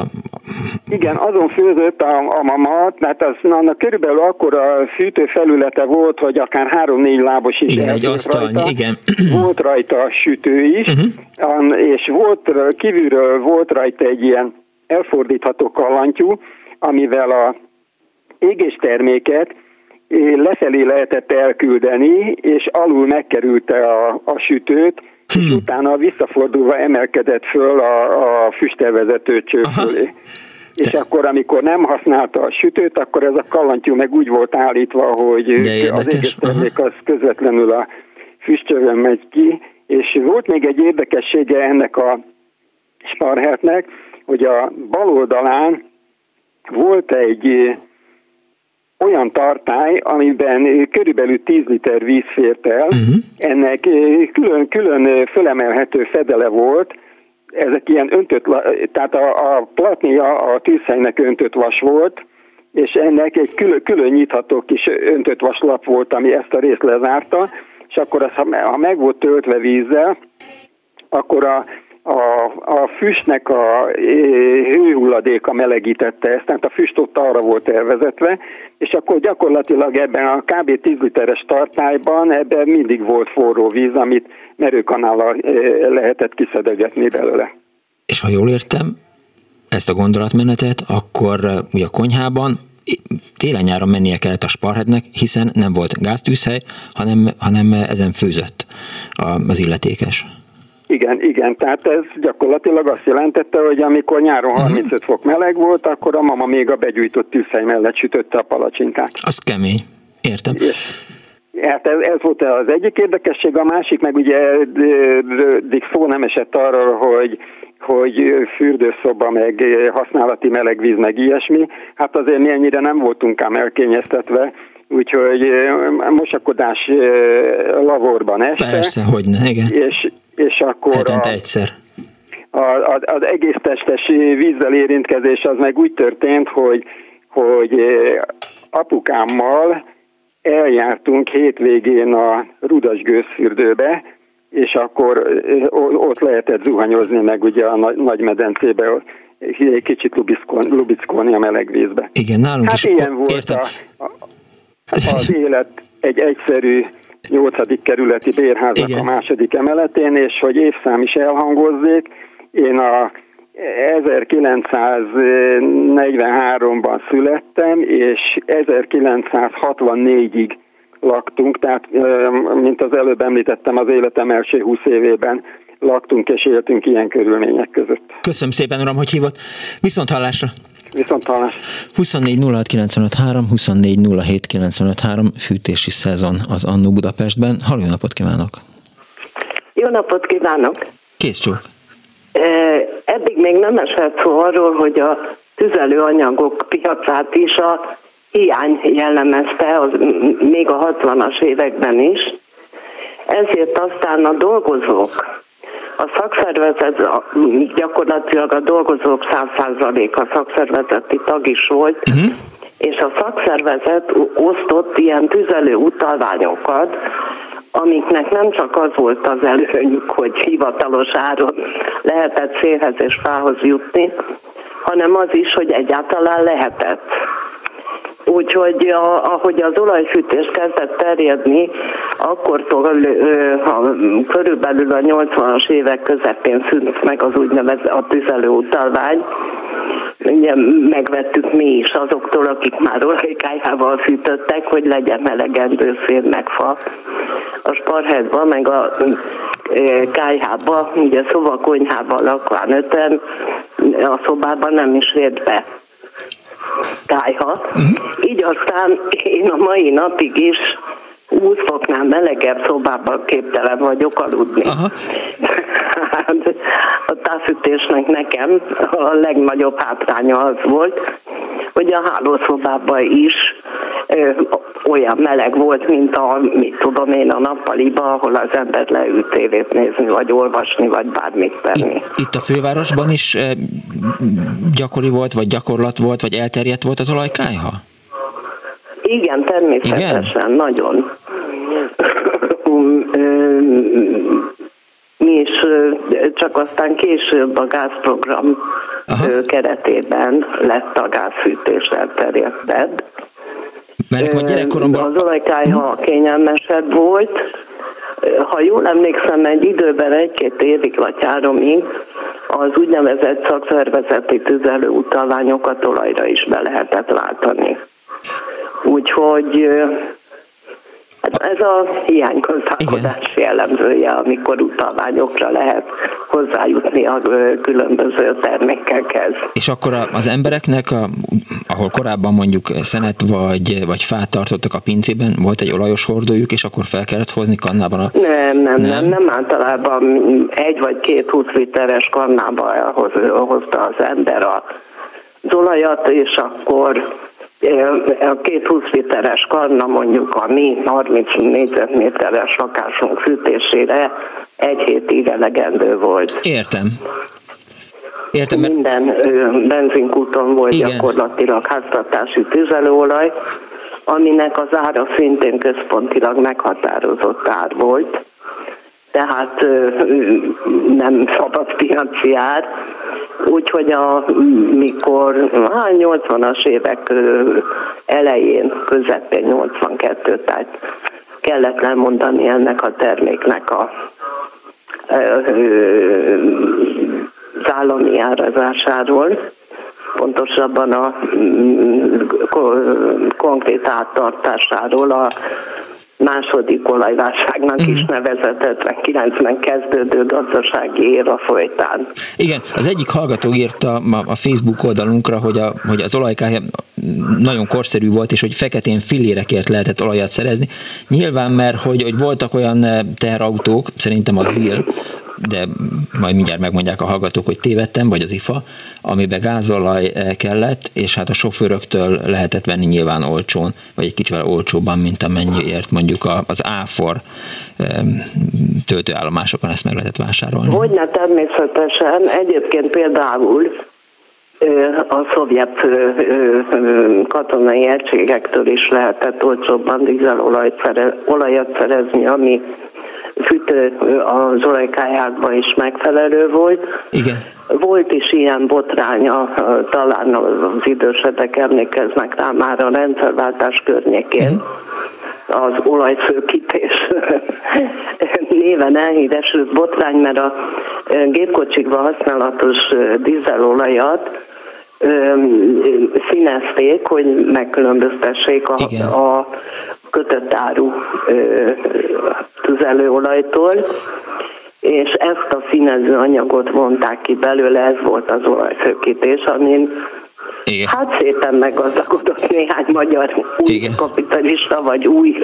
Igen, azon főzött a, a mama, mert az, annak körülbelül akkor a fűtő felülete volt, hogy akár három-négy lábos is. Igen, egy asztal, igen. Volt rajta sütő is, uh-huh. és volt kívülről volt rajta egy ilyen elfordítható kallantyú, amivel a égésterméket lefelé lehetett elküldeni, és alul megkerülte a, a sütőt, hmm. és utána visszafordulva emelkedett föl a, a füstervezető cső fölé. És akkor, amikor nem használta a sütőt, akkor ez a kallantyú meg úgy volt állítva, hogy az égéstermék az közvetlenül a füstcsövön megy ki, és volt még egy érdekessége ennek a sparhertnek, hogy a bal oldalán volt egy olyan tartály, amiben körülbelül 10 liter víz fért el, uh-huh. ennek külön-külön fölemelhető fedele volt, ezek ilyen öntött, tehát a, a platnia a tűzhelynek öntött vas volt, és ennek egy külön, külön nyitható kis öntött vaslap volt, ami ezt a részt lezárta, és akkor az, ha meg volt töltve vízzel, akkor a a, a füstnek a hőhulladéka melegítette ezt, tehát a füst ott arra volt elvezetve, és akkor gyakorlatilag ebben a kb. 10 literes tartályban ebben mindig volt forró víz, amit merőkanállal lehetett kiszedegetni belőle. És ha jól értem ezt a gondolatmenetet, akkor ugye a konyhában télen-nyáron mennie kellett a sparhetnek, hiszen nem volt gáztűzhely, hanem, hanem ezen főzött az illetékes. Igen, igen, tehát ez gyakorlatilag azt jelentette, hogy amikor nyáron 35 uh-huh. fok meleg volt, akkor a mama még a begyújtott tűzhely mellett sütötte a palacsinkát. Az kemény, értem. És, hát ez, ez volt az egyik érdekesség, a másik meg ugye eddig szó nem esett arról, hogy hogy fürdőszoba, meg használati melegvíz, meg ilyesmi. Hát azért mi ennyire nem voltunk ám elkényeztetve, úgyhogy mosakodás lavorban este. Persze, hogy ne, igen. És, és akkor Hetente a, egyszer. A, a, az egész testes vízzel érintkezés az meg úgy történt, hogy, hogy apukámmal eljártunk hétvégén a Rudas gőzfürdőbe, és akkor ott lehetett zuhanyozni meg ugye a nagy, medencébe, egy kicsit lubickolni a meleg vízbe. Igen, nálunk hát is. ilyen volt értem. a, a, az élet egy egyszerű 8. kerületi bérházak Igen. a második emeletén, és hogy évszám is elhangozzék, én a 1943-ban születtem, és 1964-ig laktunk, tehát mint az előbb említettem, az életem első 20 évében laktunk és éltünk ilyen körülmények között. Köszönöm szépen, uram, hogy hívott. Viszont hallásra! Viszont hallás. 24 06 24 fűtési szezon az Annó Budapestben. Halló, jó napot kívánok! Jó napot kívánok! Kész csók! Eddig még nem esett szó arról, hogy a tüzelőanyagok piacát is a hiány jellemezte, az még a 60-as években is. Ezért aztán a dolgozók, a szakszervezet gyakorlatilag a dolgozók 100%-a szakszervezeti tag is volt, uh-huh. és a szakszervezet osztott ilyen tüzelő utalványokat, amiknek nem csak az volt az előnyük, hogy hivatalos áron lehetett szélhez és fához jutni, hanem az is, hogy egyáltalán lehetett. Úgyhogy a, ahogy az olajfűtés kezdett terjedni, akkortól ha körülbelül a 80-as évek közepén szűnt meg az úgynevezett a tüzelő utalvány, ugye megvettük mi is azoktól, akik már olajkájával fűtöttek, hogy legyen elegendő szél meg fa. A sparhezba, meg a kájhába, ugye szobakonyhában lakván öten, a szobában nem is ért be kájha. Uh-huh. Így aztán én a mai napig is 20 foknál melegebb szobában képtelen vagyok aludni. Aha. Hát, a távfűtésnek nekem a legnagyobb hátránya az volt, hogy a hálószobában is ö, olyan meleg volt, mint a, mit tudom én, a nappaliba, ahol az ember leült tévét nézni, vagy olvasni, vagy bármit tenni. Itt, itt a fővárosban is e, gyakori volt, vagy gyakorlat volt, vagy elterjedt volt az olajkájha? Igen, természetesen, Igen? nagyon. Mi is csak aztán később a gázprogram Aha. keretében lett a gázfűtés elterjedtebb. Mert a gyerekkoromban... Az olajkájha kényelmesebb volt. Ha jól emlékszem, egy időben egy-két évig vagy háromig az úgynevezett szakszervezeti tüzelő utalványokat olajra is be lehetett váltani. Úgyhogy Hát ez a hiánygazdálkodás jellemzője, amikor utalványokra lehet hozzájutni a különböző termékekhez. És akkor az embereknek, a, ahol korábban mondjuk szenet vagy, vagy fát tartottak a pincében, volt egy olajos hordójuk, és akkor fel kellett hozni kannában a... Nem, nem, nem, nem, nem általában egy vagy két 20 literes kannába hozta az ember a olajat, és akkor a két 20 literes kanna mondjuk a mi 30 négyzetméteres lakásunk fűtésére egy hétig elegendő volt. Értem. Értem, mert... Minden benzinkúton volt Igen. gyakorlatilag háztartási tüzelőolaj, aminek az ára szintén központilag meghatározott ár volt tehát nem szabad piaci ár. Úgyhogy a, mikor a 80-as évek elején, közepén 82, tehát kellett lemondani ennek a terméknek a az állami árazásáról, pontosabban a konkrét áttartásáról a második olajválságnak mm. is mhm. nevezett 59-ben kezdődő gazdasági éra folytán. Igen, az egyik hallgató írta a Facebook oldalunkra, hogy, a, hogy az olajkája nagyon korszerű volt, és hogy feketén fillérekért lehetett olajat szerezni. Nyilván, mert hogy, hogy voltak olyan eh, teherautók, szerintem a ZIL, de majd mindjárt megmondják a hallgatók, hogy tévedtem, vagy az IFA, amiben gázolaj eh, kellett, és hát a sofőröktől lehetett venni nyilván olcsón, vagy egy kicsivel olcsóbban, mint amennyiért mondjuk az áfor töltőállomásokon ezt meg lehetett vásárolni. Hogyne természetesen. Egyébként például a szovjet katonai egységektől is lehetett olcsóbban dízelolajat szerezni, ami fűtő az olajkájákban is megfelelő volt. Igen. Volt is ilyen botránya, talán az idősebbek emlékeznek rá már a rendszerváltás környékén. Uh-huh az olajfőkítés néven elhíresült botrány, mert a gépkocsikban használatos dízelolajat színezték, hogy megkülönböztessék a, a kötött áru tüzelőolajtól, és ezt a színező anyagot vonták ki belőle, ez volt az olajfőkítés, amin igen. Hát szépen meggazdagodott néhány magyar új Igen. kapitalista, vagy új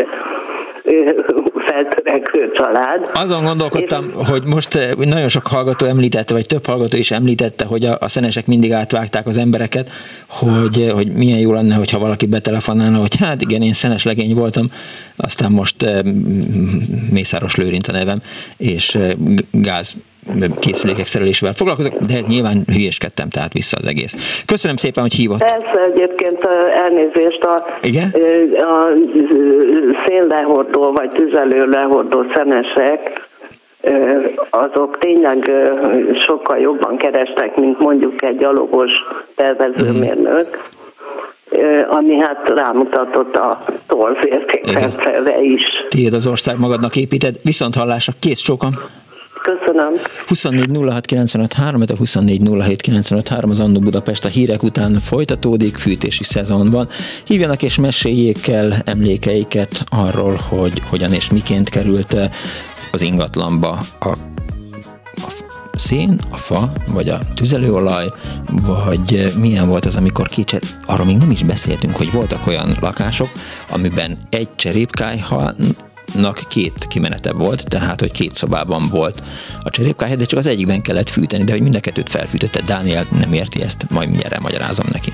feltörekvő család. Azon gondolkodtam, és... hogy most nagyon sok hallgató említette, vagy több hallgató is említette, hogy a, a szenesek mindig átvágták az embereket, hogy, hogy milyen jó lenne, hogyha valaki betelefonálna, hogy hát igen, én szenes legény voltam, aztán most Mészáros Lőrinc a nevem, és gáz készülékek szerelésével foglalkozok, de ez nyilván hülyeskedtem, tehát vissza az egész. Köszönöm szépen, hogy hívott. Persze, egyébként elnézést a, Igen? a szénlehordó vagy tüzelő lehordó szenesek, azok tényleg sokkal jobban kerestek, mint mondjuk egy gyalogos tervezőmérnök, ami hát rámutatott a torz értékrendszerre is. Tiéd az ország magadnak építed, viszont hallásra, kész csókom! Köszönöm. 24 06 95 3, a 24 07 95 3 az Annó Budapest a hírek után folytatódik fűtési szezonban. Hívjanak és meséljék el emlékeiket arról, hogy hogyan és miként került az ingatlanba a szén, a fa, vagy a tüzelőolaj, vagy milyen volt az, amikor kicser, arról még nem is beszéltünk, hogy voltak olyan lakások, amiben egy cserépkályha nak két kimenete volt, tehát hogy két szobában volt a cserépkáhely, de csak az egyikben kellett fűteni, de hogy mind a kettőt felfűtötte, Dániel nem érti ezt, majd mindjárt elmagyarázom neki.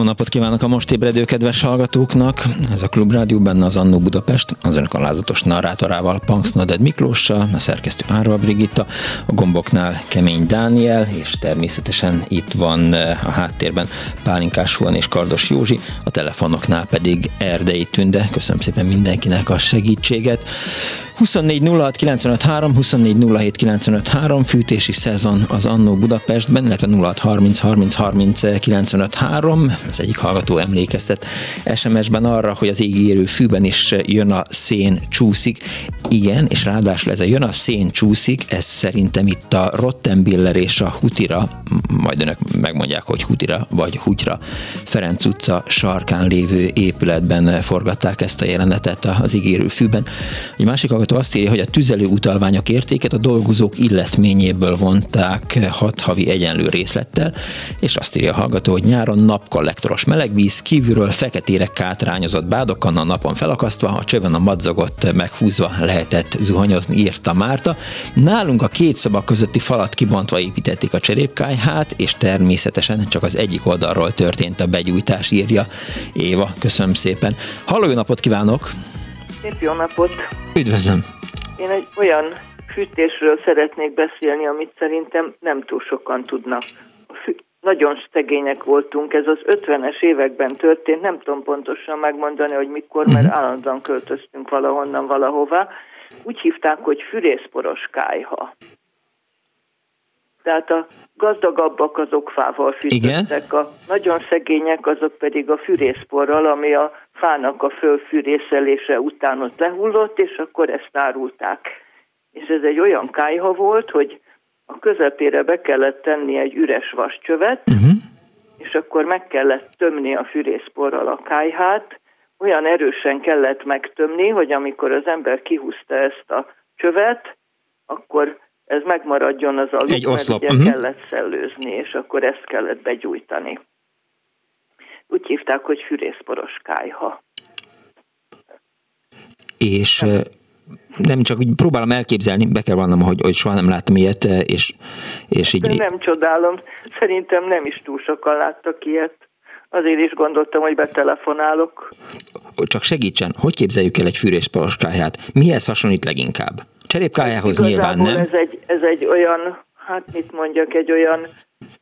Jó napot kívánok a most ébredő kedves hallgatóknak! Ez a Klubrádió benne az Annó Budapest, az önök alázatos narrátorával, Punks Noded Miklóssal, a szerkesztő Árva Brigitta, a gomboknál Kemény Dániel, és természetesen itt van eh, a háttérben Pálinkás Huan és Kardos Józsi, a telefonoknál pedig Erdei Tünde. Köszönöm szépen mindenkinek a segítséget. 24 06 95 3, 24 07 95 3, fűtési szezon az Annó Budapestben, illetve 06 30 30 30 95 3. Az egyik hallgató emlékeztet SMS-ben arra, hogy az égérő fűben is jön a szén csúszik. Igen, és ráadásul ez a jön a szén csúszik, ez szerintem itt a Rottenbiller és a Hutira, majd önök megmondják, hogy Hutira vagy Hutyra, Ferenc utca sarkán lévő épületben forgatták ezt a jelenetet az ígérő fűben. Egy másik hallgató hallgató azt írja, hogy a tüzelő utalványok értéket a dolgozók illetményéből vonták hat havi egyenlő részlettel, és azt írja a hallgató, hogy nyáron napkollektoros melegvíz, kívülről feketére kátrányozott bádokkal a napon felakasztva, a csövön a madzagot meghúzva lehetett zuhanyozni, írta Márta. Nálunk a két szoba közötti falat kibontva építették a cserépkájhát, és természetesen csak az egyik oldalról történt a begyújtás, írja Éva. Köszönöm szépen. Halló, napot kívánok! Szép jó napot! Üdvözlöm! Én egy olyan fűtésről szeretnék beszélni, amit szerintem nem túl sokan tudnak. Nagyon szegények voltunk, ez az 50-es években történt, nem tudom pontosan megmondani, hogy mikor, mert mhm. állandóan költöztünk valahonnan valahová. Úgy hívták, hogy fűrészporos kájha. Tehát a gazdagabbak azok fával fűtöttek, a nagyon szegények azok pedig a fűrészporral, ami a fának a fölfűrészelése után ott lehullott, és akkor ezt árulták. És ez egy olyan kájha volt, hogy a közepére be kellett tenni egy üres vascsövet, uh-huh. és akkor meg kellett tömni a fűrészporral a kájhát, olyan erősen kellett megtömni, hogy amikor az ember kihúzta ezt a csövet, akkor ez megmaradjon az aluk, Egy oszlop. mert ugye uh-huh. kellett szellőzni, és akkor ezt kellett begyújtani. Úgy hívták, hogy fűrészporos kájha. És nem. csak úgy próbálom elképzelni, be kell vannom, hogy, hogy soha nem láttam ilyet, és, és így... Nem csodálom, szerintem nem is túl sokan láttak ilyet. Azért is gondoltam, hogy betelefonálok. Csak segítsen, hogy képzeljük el egy fűrészporos kájhát? Mihez hasonlít leginkább? Cserépkájához nyilván nem. Ez egy, ez egy olyan, hát mit mondjak, egy olyan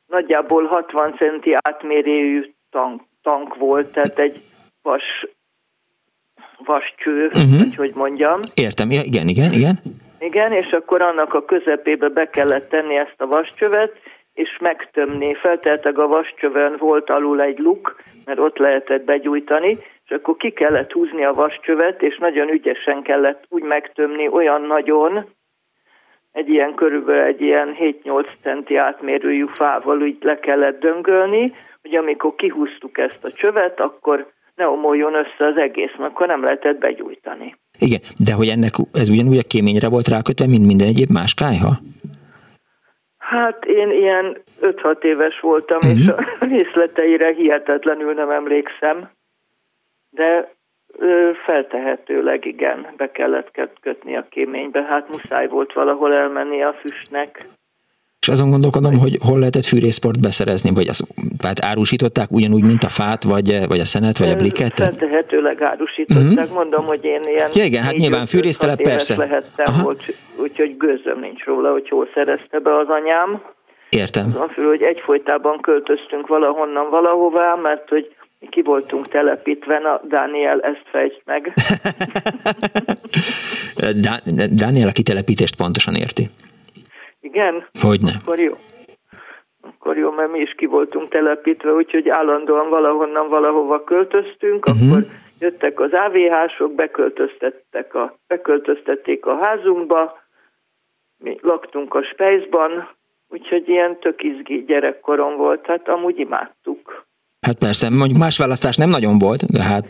nagyjából 60 centi átmérőjű tank, tank volt, tehát egy vas, vascső, uh-huh. vagy hogy mondjam. Értem, igen, igen, igen. Igen, és akkor annak a közepébe be kellett tenni ezt a vascsövet, és megtömni. Felteltek a vascsövön volt alul egy luk, mert ott lehetett begyújtani, és akkor ki kellett húzni a vascsövet, és nagyon ügyesen kellett úgy megtömni, olyan nagyon, egy ilyen körülbelül egy ilyen 7-8 centi átmérőjű fával úgy le kellett döngölni, hogy amikor kihúztuk ezt a csövet, akkor ne omoljon össze az egész, mert akkor nem lehetett begyújtani. Igen, de hogy ennek ez ugyanúgy a kéményre volt rákötve, mint minden egyéb más kájha? Hát én ilyen 5-6 éves voltam, uh-huh. és mhm. a részleteire hihetetlenül nem emlékszem de feltehetőleg igen, be kellett kötni a kéménybe, hát muszáj volt valahol elmenni a füstnek. És azon gondolkodom, hogy hol lehetett fűrészport beszerezni, vagy az, tehát árusították ugyanúgy, mint a fát, vagy, vagy a szenet, vagy a briket? Feltehetőleg árusították, uh-huh. mondom, hogy én ilyen... Ja igen, hát nyilván fűrésztelep persze. lehettem, hogy, úgyhogy gőzöm nincs róla, hogy hol szerezte be az anyám. Értem. Azon fül, hogy egyfolytában költöztünk valahonnan valahová, mert hogy ki voltunk telepítve, na Dániel ezt fejtsd meg. Dániel a kitelepítést pontosan érti. Igen? Hogyne. Akkor jó. akkor jó, mert mi is ki voltunk telepítve, úgyhogy állandóan valahonnan valahova költöztünk, uh-huh. akkor jöttek az AVH-sok, beköltöztettek a, beköltöztették a házunkba, mi laktunk a Spejzban, úgyhogy ilyen tök izgi gyerekkorom volt, hát amúgy imádtuk. Hát persze, mondjuk más választás nem nagyon volt, de hát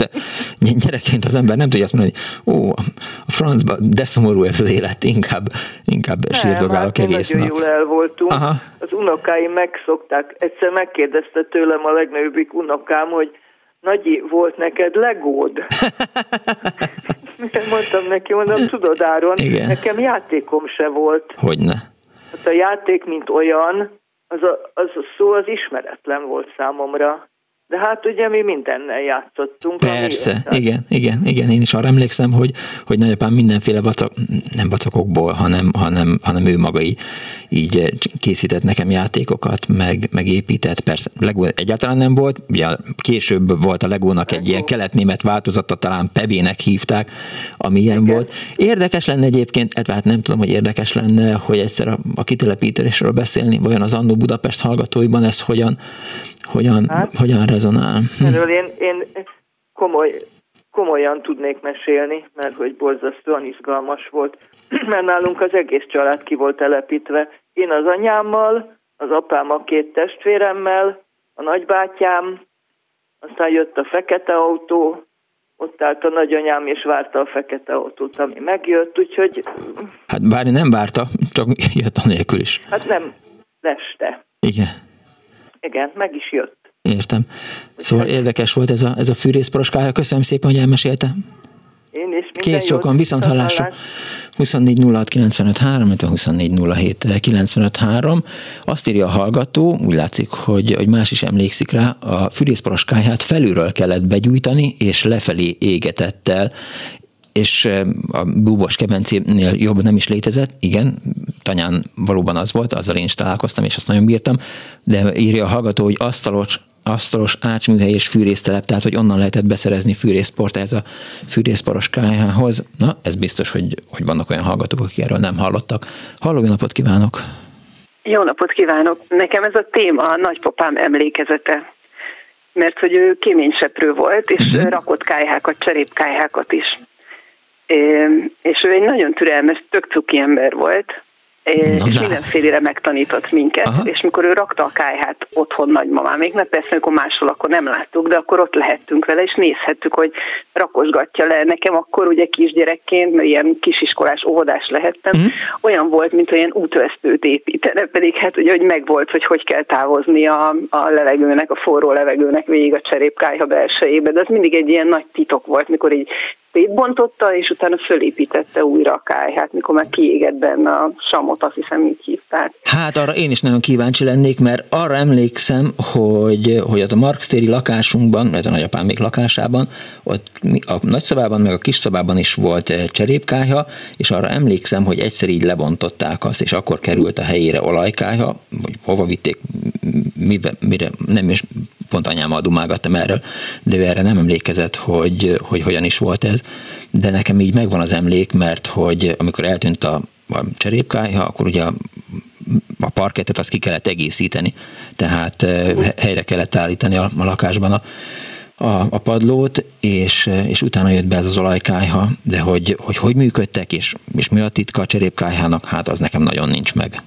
gyerekként az ember nem tudja azt mondani, hogy ó, a francba, de szomorú ez az élet, inkább, inkább nem, sírdogálok hát egész nagyon nap. jól el voltunk. Aha. Az unokáim megszokták. Egyszer megkérdezte tőlem a legnagyobbik unokám, hogy Nagyi, volt neked legód? Mondtam neki, mondom, tudod Áron, Igen. nekem játékom se volt. Hogyne. Hát a játék, mint olyan, az a, az a szó az ismeretlen volt számomra. De hát ugye mi mindennel játszottunk. Persze, igen, igen, igen, én is arra emlékszem, hogy, hogy nagyapám mindenféle vacak, nem vacakokból, hanem, hanem, hanem ő maga így, így készített nekem játékokat, meg, meg épített. Persze, Lego egyáltalán nem volt, ugye később volt a Legónak egy ilyen keletnémet változata, talán Pebének hívták, ami ilyen igen. volt. Érdekes lenne egyébként, hát nem tudom, hogy érdekes lenne, hogy egyszer a, a kitelepítésről beszélni, vajon az Annó Budapest hallgatóiban ez hogyan, hogyan, hát, hogyan rezonál? Hm. Erről én, én komoly, komolyan tudnék mesélni, mert hogy borzasztóan izgalmas volt, mert nálunk az egész család ki volt telepítve. Én az anyámmal, az apám a két testvéremmel, a nagybátyám, aztán jött a fekete autó, ott állt a nagyanyám, és várta a fekete autót, ami megjött, úgyhogy... Hát bár nem várta, csak jött a nélkül is. Hát nem, leste. Igen. Igen, meg is jött. Értem. Szóval érdekes volt ez a, ez a fűrészporoskája. Köszönöm szépen, hogy elmesélte. Én is. Kész csokon, viszont hallásra. 24 06 95 3, 24 07 95 3. Azt írja a hallgató, úgy látszik, hogy, hogy más is emlékszik rá, a fűrészporoskáját felülről kellett begyújtani, és lefelé égetettel és a búbos kebencénél jobb nem is létezett, igen, tanyán valóban az volt, azzal én is találkoztam, és azt nagyon bírtam, de írja a hallgató, hogy asztalos, asztalos ácsműhely és fűrésztelep, tehát hogy onnan lehetett beszerezni fűrészport ez a fűrészporos kájhához. Na, ez biztos, hogy, hogy vannak olyan hallgatók, akik erről nem hallottak. Halló, napot kívánok! Jó napot kívánok! Nekem ez a téma a nagypapám emlékezete mert hogy ő kéményseprő volt, és uh-huh. rakott kájhákat, cserépkájhákat is és ő egy nagyon türelmes, tök cuki ember volt, és Na, mindenfélére megtanított minket, Aha. és mikor ő rakta a kájhát otthon nagymamáméknak, persze amikor máshol akkor nem láttuk, de akkor ott lehettünk vele, és nézhettük, hogy rakosgatja le. Nekem akkor ugye kisgyerekként, mert ilyen kisiskolás óvodás lehettem, mm. olyan volt, mint olyan útvesztőt építene, pedig hát ugye, hogy megvolt, hogy hogy kell távozni a, a levegőnek, a forró levegőnek végig a cserépkájha belsejébe, de az mindig egy ilyen nagy titok volt, mikor így szétbontotta, és utána fölépítette újra a kájhát, mikor már kiégett benne a samot, azt hiszem így hívták. Hát arra én is nagyon kíváncsi lennék, mert arra emlékszem, hogy, hogy ott a Marx-téri lakásunkban, mert a nagyapám még lakásában, ott a nagyszobában, meg a kis szobában is volt eh, cserépkájha, és arra emlékszem, hogy egyszer így lebontották azt, és akkor került a helyére olajkájha, hogy hova vitték, mire, mire nem is pont anyámmal dumálgattam erről, de ő erre nem emlékezett, hogy, hogy hogyan is volt ez, de nekem így megvan az emlék, mert hogy amikor eltűnt a, a cserépkályha, akkor ugye a, a parkettet azt ki kellett egészíteni, tehát helyre kellett állítani a, a lakásban a, a, a padlót, és, és utána jött be ez az olajkályha, de hogy hogy, hogy működtek, és, és mi a titka a cserépkályhának, hát az nekem nagyon nincs meg.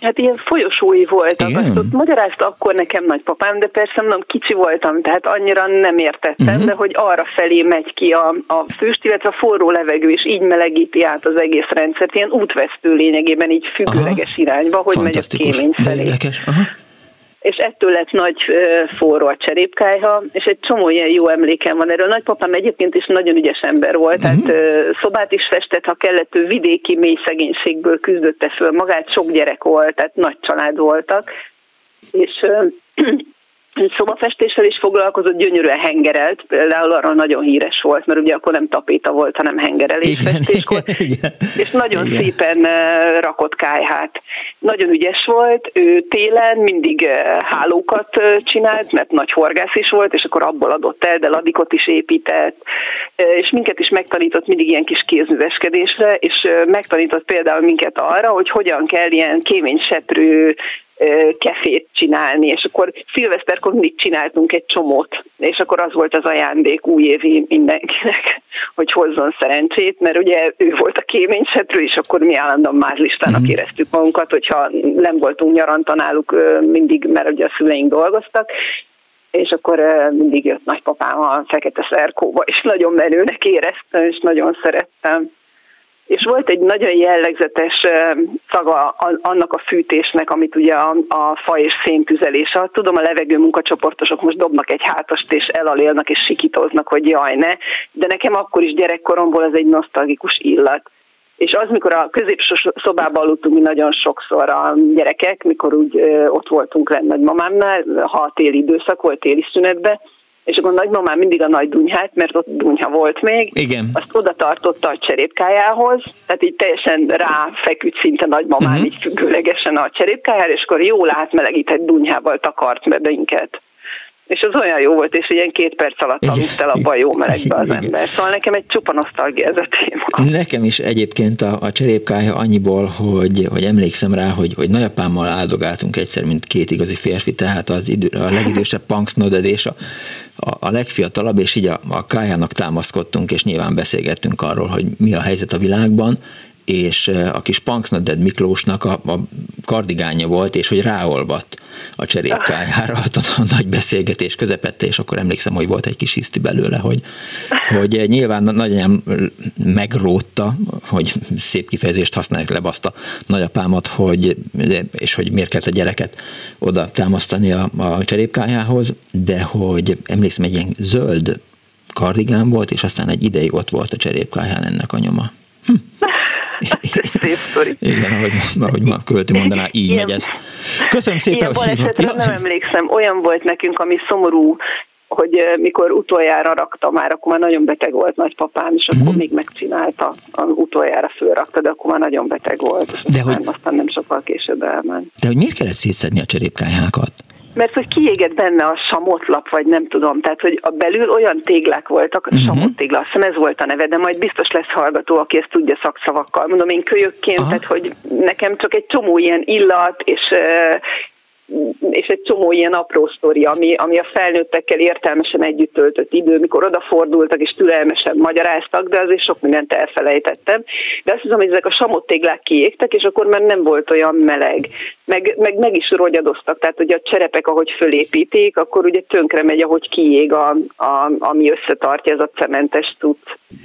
Hát ilyen folyosói voltak. Igen? Azt ott magyarázta akkor nekem nagypapám, de persze mondom, kicsi voltam, tehát annyira nem értettem, uh-huh. de hogy arra felé megy ki a, a füst, illetve a forró levegő, és így melegíti át az egész rendszert, ilyen útvesztő lényegében így függőleges Aha. irányba, hogy megy a kémény felé. Aha és ettől lett nagy forró a cserépkájha, és egy csomó ilyen jó emlékem van erről. Nagypapám egyébként is nagyon ügyes ember volt, uh-huh. tehát szobát is festett, ha kellett, ő vidéki mély szegénységből küzdötte föl magát, sok gyerek volt, tehát nagy család voltak, és szobafestéssel is foglalkozott, gyönyörűen hengerelt, például arra nagyon híres volt, mert ugye akkor nem tapéta volt, hanem hengerelés festéskor, és nagyon igen. szépen rakott kájhát. Nagyon ügyes volt, ő télen mindig hálókat csinált, mert nagy horgász is volt, és akkor abból adott el, de ladikot is épített, és minket is megtanított mindig ilyen kis kézműveskedésre, és megtanított például minket arra, hogy hogyan kell ilyen kémény seprő kefét csinálni, és akkor szilveszterkor mindig csináltunk egy csomót, és akkor az volt az ajándék újévi mindenkinek, hogy hozzon szerencsét, mert ugye ő volt a kéményseprő, és akkor mi állandóan mázlistának mm. éreztük magunkat, hogyha nem voltunk nyaranta náluk mindig, mert ugye a szüleink dolgoztak, és akkor mindig jött nagypapám a fekete szerkóba, és nagyon menőnek éreztem, és nagyon szerettem. És volt egy nagyon jellegzetes szaga annak a fűtésnek, amit ugye a, a fa és széntüzelés ad. Tudom, a levegő munkacsoportosok most dobnak egy hátast, és elalélnak, és sikítoznak, hogy jaj, ne. De nekem akkor is gyerekkoromból ez egy nosztalgikus illat. És az, mikor a középső szobában aludtunk mi nagyon sokszor a gyerekek, mikor úgy ott voltunk lenne nagymamámnál, ha a téli időszak volt téli szünetbe, és akkor nagymamám mindig a nagy dunyhát, mert ott dunyha volt még, Igen. azt oda tartotta a cserépkájához, tehát így teljesen ráfeküdt szinte nagymamám uh-huh. így függőlegesen a cserépkájára, és akkor jól átmelegített dunyhával takart be minket és az olyan jó volt, és ilyen két perc alatt aludt el abban a jó melegbe az ember. Szóval nekem egy csupa nosztalgia ez a téma. Nekem is egyébként a, a cserépkája annyiból, hogy, hogy emlékszem rá, hogy, hogy nagyapámmal áldogáltunk egyszer, mint két igazi férfi, tehát az idő, a legidősebb punksnoded és a, a, a legfiatalabb, és így a, a kájának támaszkodtunk, és nyilván beszélgettünk arról, hogy mi a helyzet a világban, és a kis Punksnoded Miklósnak a, a kardigánja volt, és hogy ráolvadt a cserépkájára a nagy beszélgetés közepette, és akkor emlékszem, hogy volt egy kis hiszti belőle, hogy, hogy nyilván nagyanyám megrótta, hogy szép kifejezést használják, lebaszta nagyapámat, hogy, és hogy miért kellett a gyereket oda támasztani a, a cserépkájához, de hogy emlékszem, egy ilyen zöld kardigán volt, és aztán egy ideig ott volt a cserépkáján ennek a nyoma. Hm. Szép sztori. Igen, ahogy, ahogy ma költő mondaná, így Ilyen, megy ez. Köszönöm szépen, Ilyen hogy hívott. Ja. nem emlékszem, olyan volt nekünk, ami szomorú, hogy mikor utoljára rakta már, akkor már nagyon beteg volt nagypapám, és akkor mm. még megcsinálta, utoljára fölrakta, de akkor már nagyon beteg volt, és de aztán, hogy, aztán nem sokkal később elment. De hogy miért kellett szétszedni a cserépkályhákat? Mert hogy kiégett benne a samotlap, vagy nem tudom, tehát hogy a belül olyan téglák voltak, uh-huh. samottégla, azt hiszem ez volt a neve, de majd biztos lesz hallgató, aki ezt tudja szakszavakkal. Mondom, én kölyökként, Aha. tehát hogy nekem csak egy csomó ilyen illat, és és egy csomó ilyen apró sztori, ami, ami a felnőttekkel értelmesen együtt töltött idő, mikor odafordultak és türelmesen magyaráztak, de azért sok mindent elfelejtettem. De azt hiszem, hogy ezek a samottéglák kiégtek, és akkor már nem volt olyan meleg. Meg, meg, meg is rogyadoztak, tehát hogy a cserepek, ahogy fölépítik, akkor ugye tönkre megy, ahogy kiég, a, a, ami összetartja ez a cementes tud.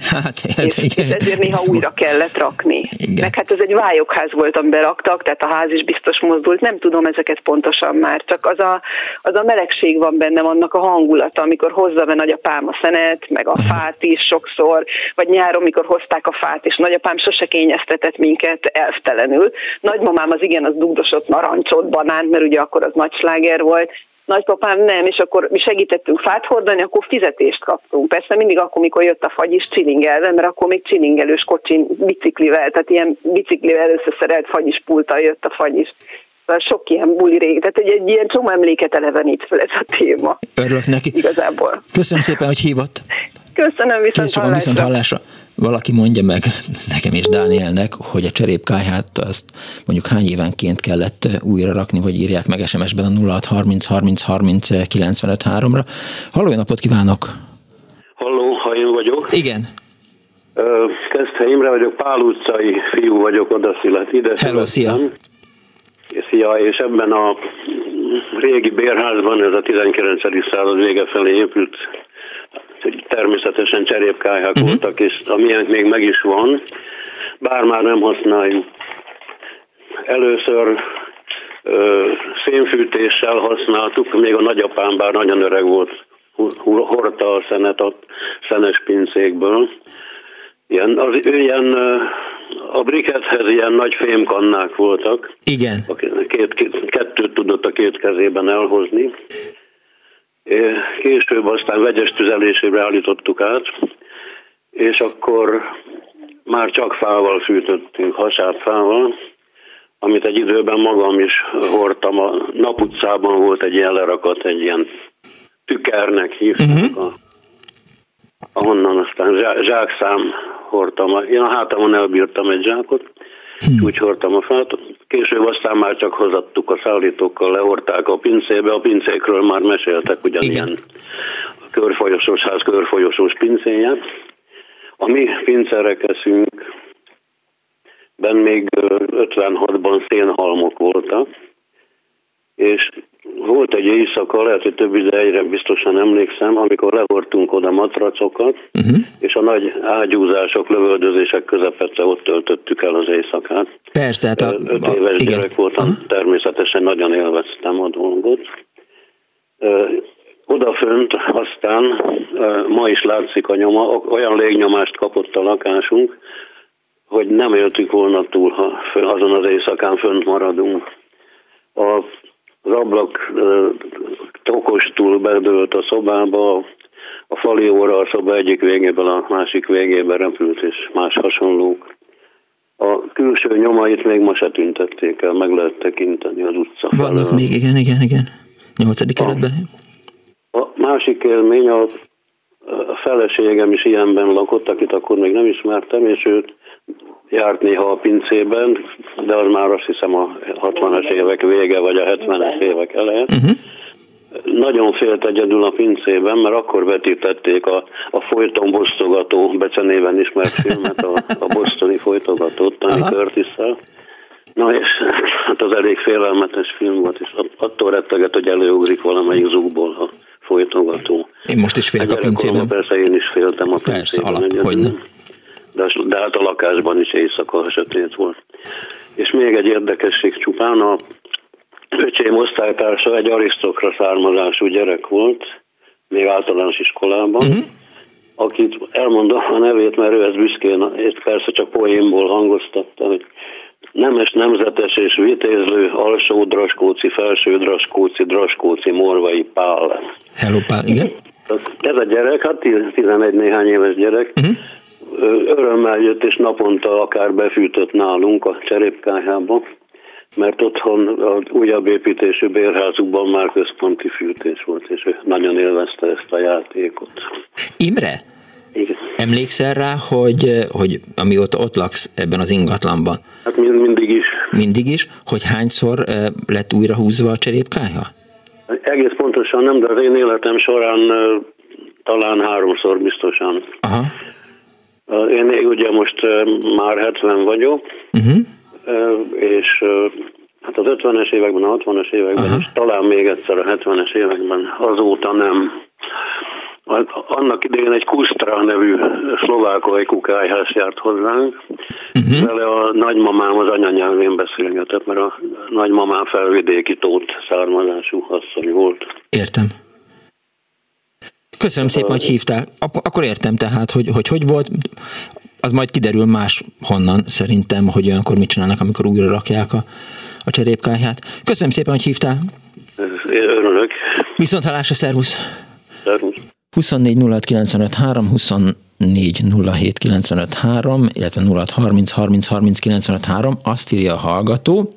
Hát, és, és ezért néha újra kellett rakni. Igen. Meg hát ez egy vályokház volt, amiben raktak, tehát a ház is biztos mozdult, nem tudom ezeket pontosan pontosan már, csak az a, az a melegség van benne, annak a hangulata, amikor hozza be nagyapám a szenet, meg a fát is sokszor, vagy nyáron, mikor hozták a fát, és nagyapám sose kényeztetett minket elvtelenül. Nagymamám az igen, az dugdosott narancsot, banánt, mert ugye akkor az nagy sláger volt, nagypapám nem, és akkor mi segítettünk fát hordani, akkor fizetést kaptunk. Persze mindig akkor, mikor jött a fagy is csilingelve, mert akkor még csilingelős kocsin biciklivel, tehát ilyen biciklivel összeszerelt fagyis pulttal jött a fagy is sok ilyen buli rég, tehát egy, egy ilyen csomó emléket elevenít fel ez a téma. Örülök neki. Igazából. Köszönöm szépen, hogy hívott. Köszönöm, viszont hallásra. viszont hallásra. Valaki mondja meg nekem és Dánielnek, hogy a cserépkáját azt mondjuk hány évenként kellett újra rakni, vagy írják meg SMS-ben a 0630 30 30 95 3-ra. Halló, napot kívánok! Halló, ha én vagyok. Igen. Kezdte Imre vagyok, Pál utcai fiú vagyok, oda szület, ide Hello, szia! Szia, és ebben a régi bérházban, ez a 19. század vége felé épült, természetesen cserépkályhák uh-huh. voltak, és amilyen még meg is van, bár már nem használjuk. Először ö, szénfűtéssel használtuk, még a nagyapám, bár nagyon öreg volt, hordta a szenet a szenes pincékből. Ilyen, az, ilyen a brikethez ilyen nagy fémkannák voltak. Igen. Két, két, kettőt tudott a két kezében elhozni. Később aztán vegyes tüzelésére állítottuk át, és akkor már csak fával fűtöttünk, fával, amit egy időben magam is hordtam. A naputcában volt egy ilyen lerakat, egy ilyen tükernek hívták uh-huh. a ahonnan aztán zsákszám hordtam. Én a hátamon elbírtam egy zsákot, hmm. úgy hordtam a fát. Később aztán már csak hozattuk a szállítókkal, lehorták a pincébe, a pincékről már meséltek ugyanilyen Igen. a körfolyosós ház körfolyosós pincéje. A mi pincerekeszünk ben még 56-ban szénhalmok voltak, és volt egy éjszaka, lehet, hogy több idejére biztosan emlékszem, amikor lehortunk oda matracokat, uh-huh. és a nagy ágyúzások, lövöldözések közepette ott töltöttük el az éjszakát. Persze, hát a, Öt a, éves igen. gyerek voltam, uh-huh. természetesen nagyon élveztem a dolgot. Odafönt aztán ma is látszik a nyoma, olyan légnyomást kapott a lakásunk, hogy nem éltük volna túl, ha azon az éjszakán fönt maradunk. A az ablak tokostul bedőlt a szobába, a fali óra a szoba egyik végéből a másik végébe repült, és más hasonlók. A külső nyomait még ma se tüntették el, meg lehet tekinteni az utca Vannak még, igen, igen, igen. Nyolcadik keretben. A másik élmény, a, a feleségem is ilyenben lakott, akit akkor még nem ismertem, és őt járt néha a pincében, de az már azt hiszem a 60-as évek vége, vagy a 70-es évek eleje. Uh-huh. Nagyon félt egyedül a pincében, mert akkor vetítették a, a folyton bosztogató becenéven ismert filmet, a, a bosztoni folytogatót, Tony curtis Na és hát az elég félelmetes film volt, és attól retteget, hogy előugrik valamelyik zugból a folytogató. Én most is félek a pincében. Persze én is féltem a pincében. Persze, alap, hogy nem de, de hát a lakásban is éjszaka sötét volt. És még egy érdekesség csupán, a öcsém osztálytársa egy arisztokra származású gyerek volt, még általános iskolában, uh-huh. akit elmondom a nevét, mert ő ezt büszkén, és persze csak poénból hangoztatta, hogy nemes, nemzetes és vitézlő, alsó draskóci, felső draskóci, draskóci, morvai Pál. Hello Pál, igen. Ez a gyerek, hát 11 néhány éves gyerek, uh-huh örömmel jött, és naponta akár befűtött nálunk a cserépkájába, mert otthon az újabb építésű bérházukban már központi fűtés volt, és ő nagyon élvezte ezt a játékot. Imre, igen. Emlékszel rá, hogy, hogy amióta ott laksz ebben az ingatlanban? Hát mind, mindig is. Mindig is? Hogy hányszor lett újra húzva a cserépkája? Egész pontosan nem, de az én életem során talán háromszor biztosan. Aha. Én ugye most már 70 vagyok, uh-huh. és hát az 50-es években, a 60-as években, uh-huh. és talán még egyszer a 70-es években, azóta nem. Annak idején egy Kustra nevű szlovák ajkukájház járt hozzánk, uh-huh. vele a nagymamám az anyanyelvén beszélgetett, mert a nagymamám felvidéki tót származású asszony volt. Értem. Köszönöm szépen, hogy hívtál. Akkor értem tehát, hogy hogy, hogy volt. Az majd kiderül más honnan szerintem, hogy olyankor mit csinálnak, amikor újra rakják a, a cserépkáját. Köszönöm szépen, hogy hívtál. Örülök. Viszont hallásra, szervusz. Szervusz. 24 06 95 3, 24 07 95 3, illetve 06 30 30 30 95 3, azt írja a hallgató,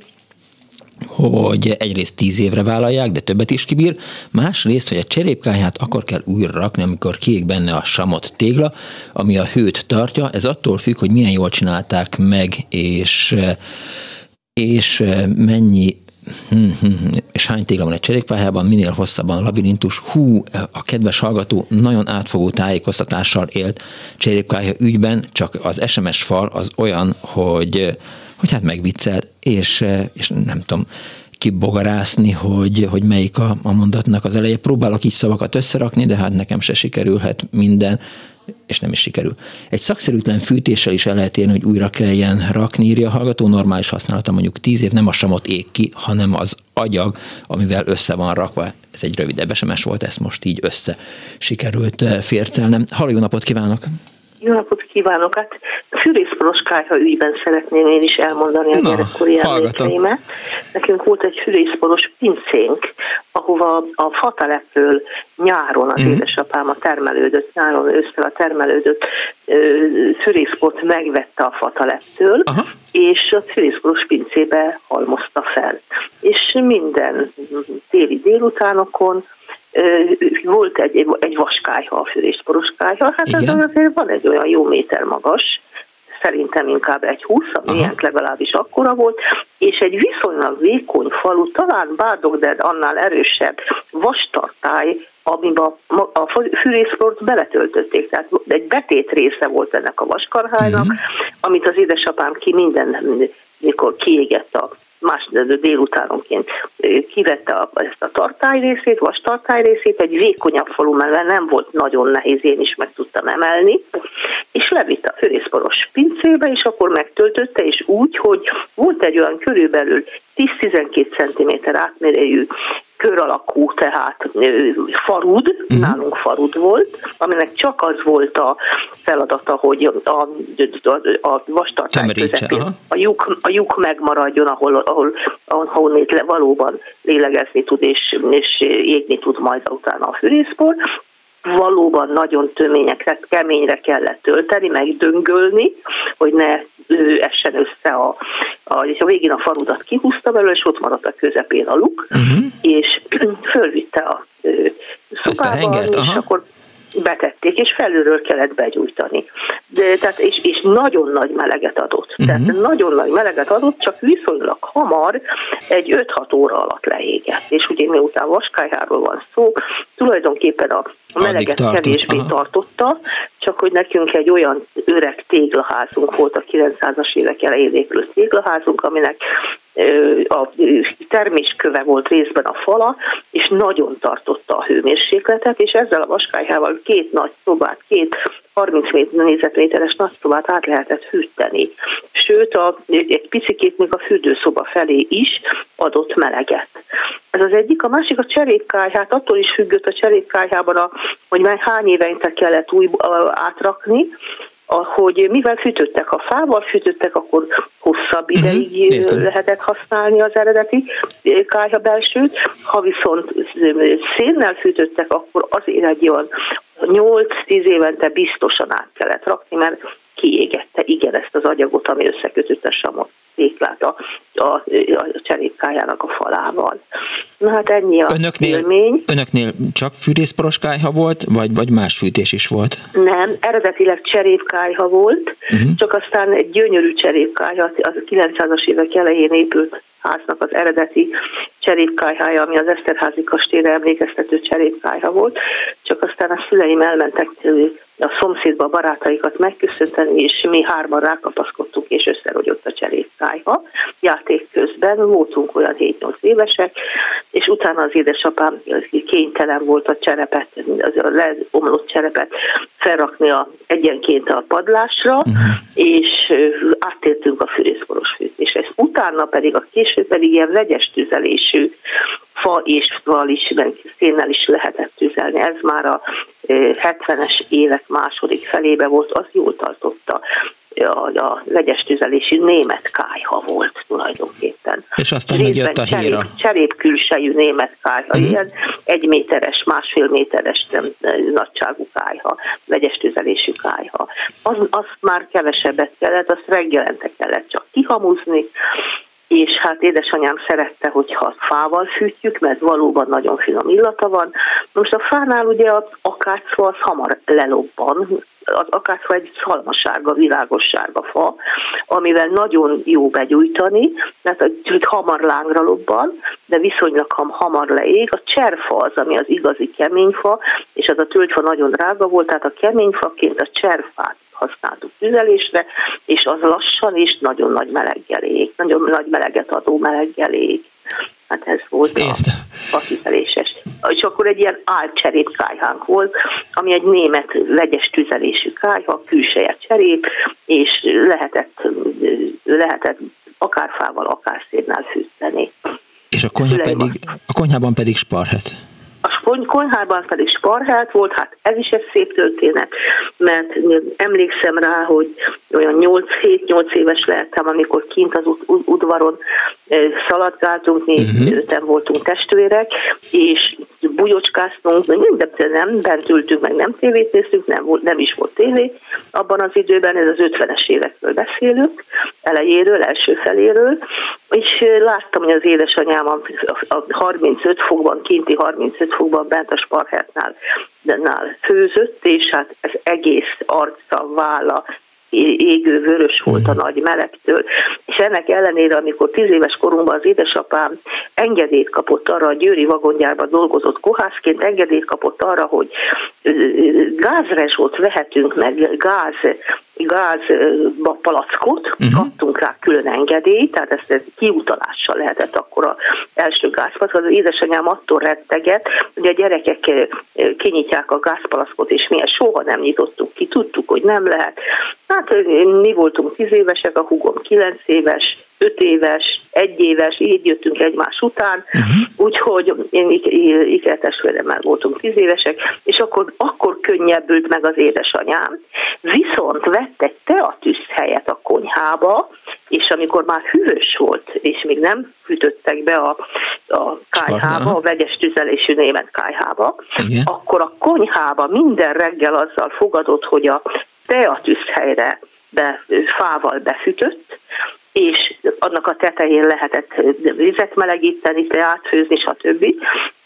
hogy egyrészt tíz évre vállalják, de többet is kibír, másrészt, hogy a cserépkáját akkor kell újra rakni, amikor kiég benne a samot tégla, ami a hőt tartja. Ez attól függ, hogy milyen jól csinálták meg, és, és mennyi hm, hm, hm, és hány tégla van egy cserépályában, minél hosszabban a labirintus. Hú, a kedves hallgató nagyon átfogó tájékoztatással élt cserépkája ügyben, csak az SMS fal az olyan, hogy hogy hát megviccelt, és, eh, és nem tudom, kibogarászni, hogy, hogy melyik a, a mondatnak az eleje. Próbálok is szavakat összerakni, de hát nekem se sikerülhet minden, és nem is sikerül. Egy szakszerűtlen fűtéssel is el lehet érni, hogy újra kelljen rakni, írja a hallgató, normális használata mondjuk 10 év, nem a samot ég ki, hanem az agyag, amivel össze van rakva. Ez egy rövidebb SMS volt, ezt most így össze sikerült eh, fércelnem. Halló, jó napot kívánok! Jó napot kívánok! Hát a fűrészporos kájha ügyben szeretném én is elmondani a gyerekkori emlékeimet. Nekünk volt egy fűrészporos pincénk, ahova a fatalepről nyáron az mm. édesapám a termelődött, nyáron ősztel a termelődött fűrészport megvette a fatalettől, Aha. és a fűrészporos pincébe halmozta fel. És minden téli délutánokon volt egy, egy vaskályha, a fűrészporos kályha, hát Igen. ez azért van egy olyan jó méter magas, szerintem inkább egy 20, ilyen legalábbis akkora volt, és egy viszonylag vékony falu, talán Bádog, de annál erősebb vastartály, amiben a fűrészfort beletöltötték. Tehát egy betét része volt ennek a vaskarhálynak, uh-huh. amit az édesapám ki minden mikor kiégett a más délutánonként. Kivette a, ezt a tartály részét, vas tartály részét, egy vékonyabb falu mellett nem volt nagyon nehéz, én is meg tudtam emelni, és levitte a főrészporos pincébe, és akkor megtöltötte, és úgy, hogy volt egy olyan körülbelül 10-12 cm átmérőjű kör alakú, tehát farud, uh-huh. nálunk farud volt, aminek csak az volt a feladata, hogy a, a, a vastartály közepén a lyuk, a lyuk megmaradjon, ahol, ahol, ahol valóban lélegezni tud és, és égni tud majd utána a fűrészpor, valóban nagyon töményekre, keményre kellett tölteni, meg döngölni, hogy ne essen össze a, a, és a végén a faludat kihúzta belőle, és ott maradt a közepén a luk, uh-huh. és fölvitte a szobába, és aha. akkor betették, és felülről kellett begyújtani. De, tehát, és, és nagyon nagy meleget adott. Uh-huh. Tehát nagyon nagy meleget adott, csak viszonylag hamar egy 5-6 óra alatt leégett. És ugye miután vaskályáról van szó, tulajdonképpen a meleget kevésbé Aha. tartotta, csak hogy nekünk egy olyan öreg téglaházunk volt, a 900-as évek elején épült téglaházunk, aminek a termésköve volt részben a fala, és nagyon tartotta a hőmérsékletet, és ezzel a vaskályhával két nagy szobát, két 30 négyzetméteres nagy szobát át lehetett hűteni. Sőt, a, egy picikét még a fürdőszoba felé is adott meleget. Ez az egyik. A másik a cserépkály, hát attól is függött a cserépkályhában, a, hogy már hány évente kellett új átrakni, hogy mivel fűtöttek, ha fával fűtöttek, akkor hosszabb mhm, ideig uh-huh, lehetett használni az eredeti kályha belsőt, ha viszont szénnel fűtöttek, akkor azért egy olyan 8-10 évente biztosan át kellett rakni, mert kiégette igen ezt az agyagot, ami összekötött a samot téklát a, a, a cserépkájának a falával. Na hát ennyi a önöknél, élmény. Önöknél csak fűrészporoskályha volt, vagy, vagy más fűtés is volt? Nem, eredetileg cserépkályha volt, uh-huh. csak aztán egy gyönyörű cserépkályha, az 900-as évek elején épült háznak az eredeti cserépkájhája, ami az Eszterházi kastélyre emlékeztető cserépkájha volt, csak aztán a szüleim elmentek a szomszédba a barátaikat megköszönteni, és mi hárman rákapaszkodtunk, és összerogyott a cserépkájha. Játék közben voltunk olyan 7-8 évesek, és utána az édesapám kénytelen volt a cserepet, az a leomlott cserepet felrakni a, egyenként a padlásra, uh-huh. és áttértünk a fűrészkoros fűtésre. Utána pedig a késő pedig ilyen vegyes tüzelésű fa és val is, szénnel is lehetett tüzelni. Ez már a 70-es évek második felébe volt, az jól tartotta a, a vegyes tüzelésű német kájha volt tulajdonképpen. És aztán megjött a híra. Cserép, cserép külsejű német kájha, mm. ilyen egy méteres, másfél méteres nagyságú kájha, vegyes tüzelésű kájha. Az, azt már kevesebbet kellett, azt reggelente kellett csak kihamuzni, és hát édesanyám szerette, hogyha fával fűtjük, mert valóban nagyon finom illata van. Most a fánál ugye az akácfa az hamar lelobban, az akácfa egy szalmasárga, világos sárga fa, amivel nagyon jó begyújtani, mert hogy hamar lángra lobban, de viszonylag hamar leég. A cserfa az, ami az igazi keményfa, és az a tölgyfa nagyon drága volt, tehát a keményfaként a cserfát használtuk tüzelésre, és az lassan is nagyon nagy meleggel ég, nagyon nagy meleget adó meleggel ég. Hát ez volt a, a tüzeléses. És akkor egy ilyen álcserép kájhánk volt, ami egy német vegyes tüzelésű kájha, külseje cserép, és lehetett, lehetett akár fával, akár szénnel fűteni. És a, konyha pedig, a konyhában pedig sparhet konyhában pedig sparhát volt, hát ez is egy szép történet, mert emlékszem rá, hogy olyan 8-7-8 éves lehettem, amikor kint az udvaron szaladgáltunk, mi uh-huh. öten voltunk testvérek, és bujócskáztunk, minden nem bent ültünk, meg nem tévét néztünk, nem, volt, nem is volt tévé. Abban az időben, ez az 50-es évekről beszélünk, elejéről, első feléről, és láttam, hogy az édesanyám a 35 fokban, kinti 35 fokban bent a sparhetnál nál főzött, és hát ez egész arca, válla, égő vörös volt a mhm. nagy melegtől, és ennek ellenére, amikor tíz éves korunkban az édesapám engedélyt kapott arra, a Győri vagongyárban dolgozott kohászként, engedélyt kapott arra, hogy gázrezsót vehetünk meg, gáz gáz palackot, uh-huh. kaptunk rá külön engedélyt, tehát ezt, ezt kiutalással lehetett akkor az első gázpalackot. Az édesanyám attól retteget, hogy a gyerekek kinyitják a gázpalackot, és mi ezt soha nem nyitottuk ki, tudtuk, hogy nem lehet. Hát mi voltunk tíz évesek, a hugom kilenc éves, öt éves, egy éves, így jöttünk egymás után, uh-huh. úgyhogy én ikertestvéremmel voltunk tíz évesek, és akkor, akkor könnyebbült meg az édesanyám. Viszont vett egy teatűz helyet a konyhába, és amikor már hűvös volt, és még nem hűtöttek be a, a kájhába, a vegyes tüzelésű német kájhába, Igen. akkor a konyhába minden reggel azzal fogadott, hogy a teatűzhelyre be, fával befűtött, és annak a tetején lehetett vizet melegíteni, teát főzni, stb.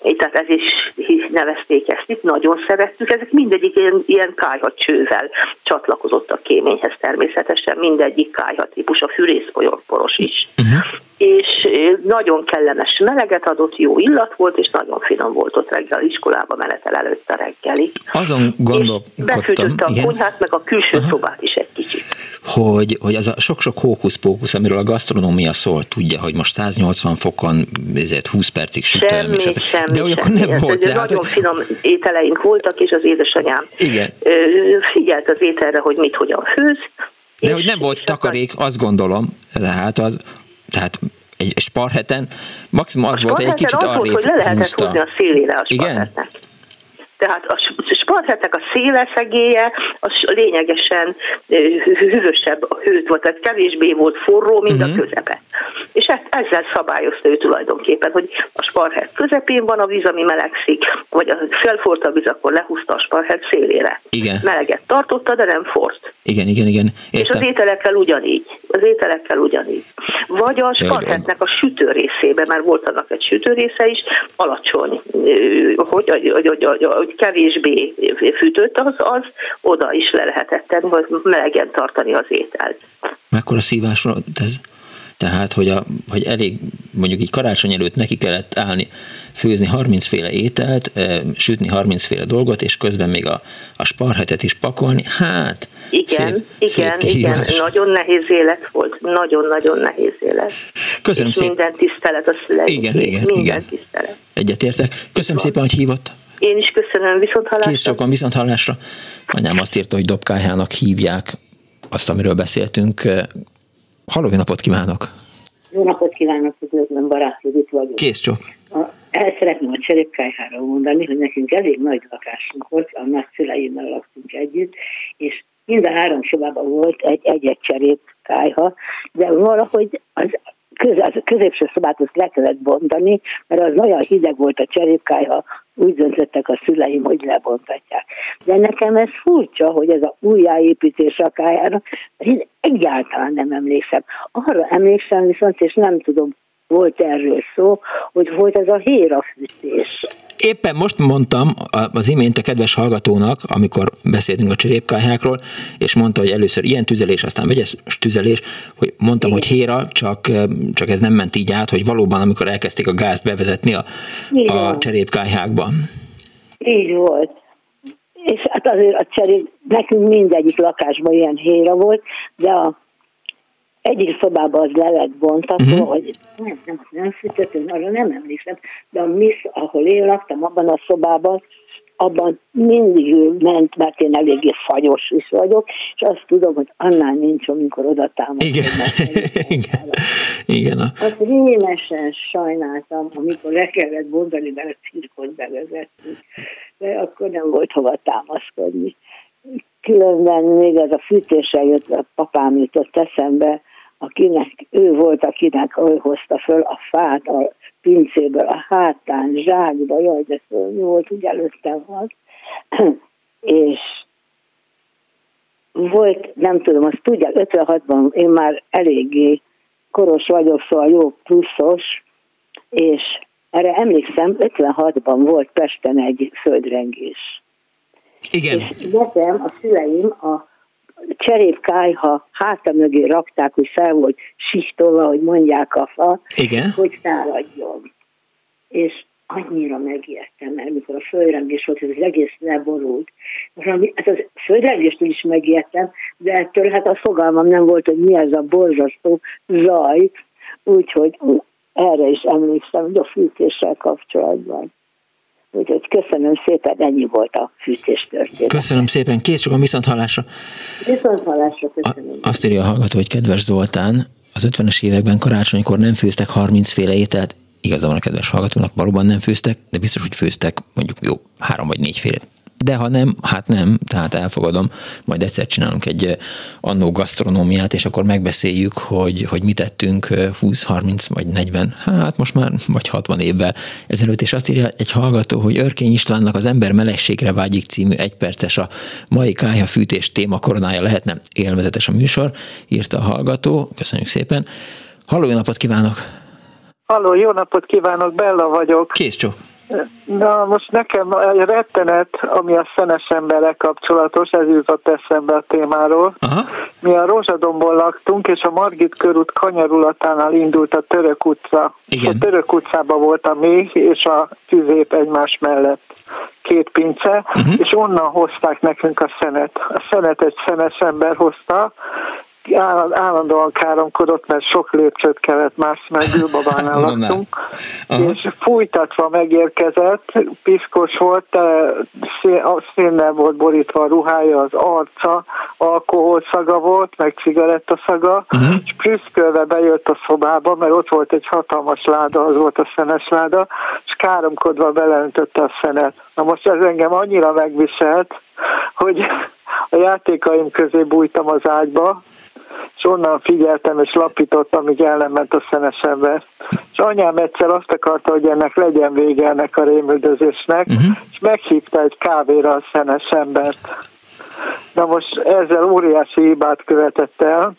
Tehát ez is nevezték ezt itt, nagyon szerettük. Ezek mindegyik ilyen, ilyen kájha csővel csatlakozott a kéményhez természetesen, mindegyik kájha típus, a fűrészporos is. Uh-huh. És nagyon kellemes meleget adott, jó illat volt, és nagyon finom volt ott reggel iskolába menetel előtt a reggeli. Azon gondolkodtam. befűtötte a konyhát, meg a külső uh-huh. szobát is egy kicsit hogy, hogy az a sok-sok hókusz-pókusz, amiről a gasztronómia szól, tudja, hogy most 180 fokon ezért 20 percig sütöm. Semmi, és az, de semmi. nem volt. Ez, nagyon hogy... finom ételeink voltak, és az édesanyám Igen. figyelt az ételre, hogy mit hogyan főz. De hogy nem volt takarék, azt gondolom, tehát az, tehát egy sparheten maximum az a volt, egy kicsit arrébb volt, hogy le lehetett húzta. húzni a szélére a. Igen? Tehát a sparhetnek a széleszegéje az lényegesen hűvösebb a hőt volt, tehát kevésbé volt forró, mint uh-huh. a mhm. közepe. És ezt, ezzel szabályozta ő tulajdonképpen, hogy a sparhet közepén van a víz, ami melegszik, vagy a felfort a víz, akkor lehúzta a sparhet szélére. Igen. Meleget tartotta, de nem fort. Igen, igen, igen. Értem. És az ételekkel ugyanígy. Az ételekkel ugyanígy. Vagy a sparhetnek a sütő részébe, mert volt annak egy sütő része is, alacsony, hogy, hogy, hogy, hogy, hogy kevésbé fűtött, az, az oda is le lehetett tenni, hogy melegen tartani az ételt. Mekkora szívás volt ez? Tehát, hogy, a, hogy elég mondjuk így karácsony előtt neki kellett állni, főzni 30 féle ételt, sütni 30 féle dolgot, és közben még a, a sparhetet is pakolni. Hát, igen, szép, igen, szép igen, nagyon nehéz élet volt, nagyon-nagyon nehéz élet. Köszönöm szépen. minden tisztelet a szüleim. Igen, igen, minden igen. tisztelet. Egyetértek. Köszönöm szépen, hogy hívott. Én is köszönöm, viszont hallásra. Kész csokon, viszont hallásra. Anyám azt írta, hogy dobkályhának hívják azt, amiről beszéltünk. Halló, napot kívánok! Jó napot kívánok, üdvözlöm, Barát itt vagyok. Kész csok. El szeretném a cserépkályhára mondani, hogy nekünk elég nagy lakásunk volt, a nagyszüleimmel laktunk együtt, és mind a három szobában volt egy egy cserépkályha, de valahogy az köz, az középső szobát azt le kellett bontani, mert az nagyon hideg volt a cserépkályha, úgy döntöttek a szüleim, hogy lebontatják. De nekem ez furcsa, hogy ez a újjáépítés a kályára, én egyáltalán nem emlékszem. Arra emlékszem viszont, és nem tudom volt erről szó, hogy volt ez a hérafűtés. Éppen most mondtam az imént a kedves hallgatónak, amikor beszéltünk a cserépkályhákról, és mondta, hogy először ilyen tüzelés, aztán vegyes tüzelés, hogy mondtam, Igen. hogy héra, csak, csak ez nem ment így át, hogy valóban, amikor elkezdték a gázt bevezetni a, a cserépkályhákban. Így volt. És hát azért a cserép, nekünk mindegyik lakásban ilyen héra volt, de a egyik szobában az le lett bontatva, uh-huh. hogy nem, nem, nem fűtöttem, arra nem emlékszem, de a mi, ahol én laktam, abban a szobában, abban mindig ment, mert én eléggé fagyos is vagyok, és azt tudom, hogy annál nincs, amikor oda támadtam. Igen. Igen. Igen. Azt rémesen sajnáltam, amikor le kellett mondani, mert a cirkot bevezettük, de akkor nem volt hova támaszkodni. Különben még ez a fűtéssel jött, a papám jutott eszembe, akinek ő volt, akinek ő hozta föl a fát a pincéből, a hátán, zsákba, jaj, de mi volt, úgy előttem volt, és volt, nem tudom, azt tudják, 56-ban én már eléggé koros vagyok, szóval jó pluszos, és erre emlékszem, 56-ban volt Pesten egy földrengés. Igen. És nekem a szüleim a cserépkájha háta mögé rakták, hogy fel volt sichtolva, hogy mondják a fa, Igen. hogy száradjon. És annyira megijedtem, mert mikor a földrengés volt, ez az egész leborult. Hát az földrengést is megijedtem, de ettől hát a fogalmam nem volt, hogy mi ez a borzasztó zaj, úgyhogy erre is emlékszem, hogy a fűtéssel kapcsolatban. Úgyhogy köszönöm szépen, ennyi volt a fűtés történet. Köszönöm szépen, kész csak a viszont hallásra. Viszont hallásra, köszönöm. A, azt írja a hallgató, hogy kedves Zoltán, az 50-es években karácsonykor nem főztek 30 féle ételt, igaza van a kedves hallgatónak, valóban nem főztek, de biztos, hogy főztek mondjuk jó három vagy négy félet de ha nem, hát nem, tehát elfogadom, majd egyszer csinálunk egy annó gasztronómiát, és akkor megbeszéljük, hogy, hogy mit tettünk 20, 30 vagy 40, hát most már vagy 60 évvel ezelőtt, és azt írja egy hallgató, hogy Örkény Istvánnak az Ember melegségre vágyik című egyperces a mai kája fűtés téma koronája lehetne élvezetes a műsor, írta a hallgató, köszönjük szépen. Halló, jó napot kívánok! Halló, jó napot kívánok, Bella vagyok. Kész csók. Na, most nekem egy rettenet, ami a szenes emberrel kapcsolatos, ez jutott eszembe a témáról. Aha. Mi a Rózsadomból laktunk, és a Margit körút kanyarulatánál indult a Török utca. Igen. A Török utcában volt a méh és a tüzép egymás mellett két pince, uh-huh. és onnan hozták nekünk a szenet. A szenet egy szenes ember hozta, állandóan káromkodott, mert sok lépcsőt kellett más meg Gülbabánál laktunk, és fújtatva megérkezett, piszkos volt, a szénnel volt borítva a ruhája, az arca, alkoholszaga volt, meg cigarettaszaga, uh-huh. és prüszkölve bejött a szobába, mert ott volt egy hatalmas láda, az volt a szenes láda, és káromkodva beleöntötte a szenet. Na most ez engem annyira megviselt, hogy a játékaim közé bújtam az ágyba, és onnan figyeltem és lapítottam, amíg el nem ment a szenes ember. És anyám egyszer azt akarta, hogy ennek legyen vége ennek a rémüldözésnek, uh-huh. és meghívta egy kávéra a szenes embert. Na most ezzel óriási hibát követett el,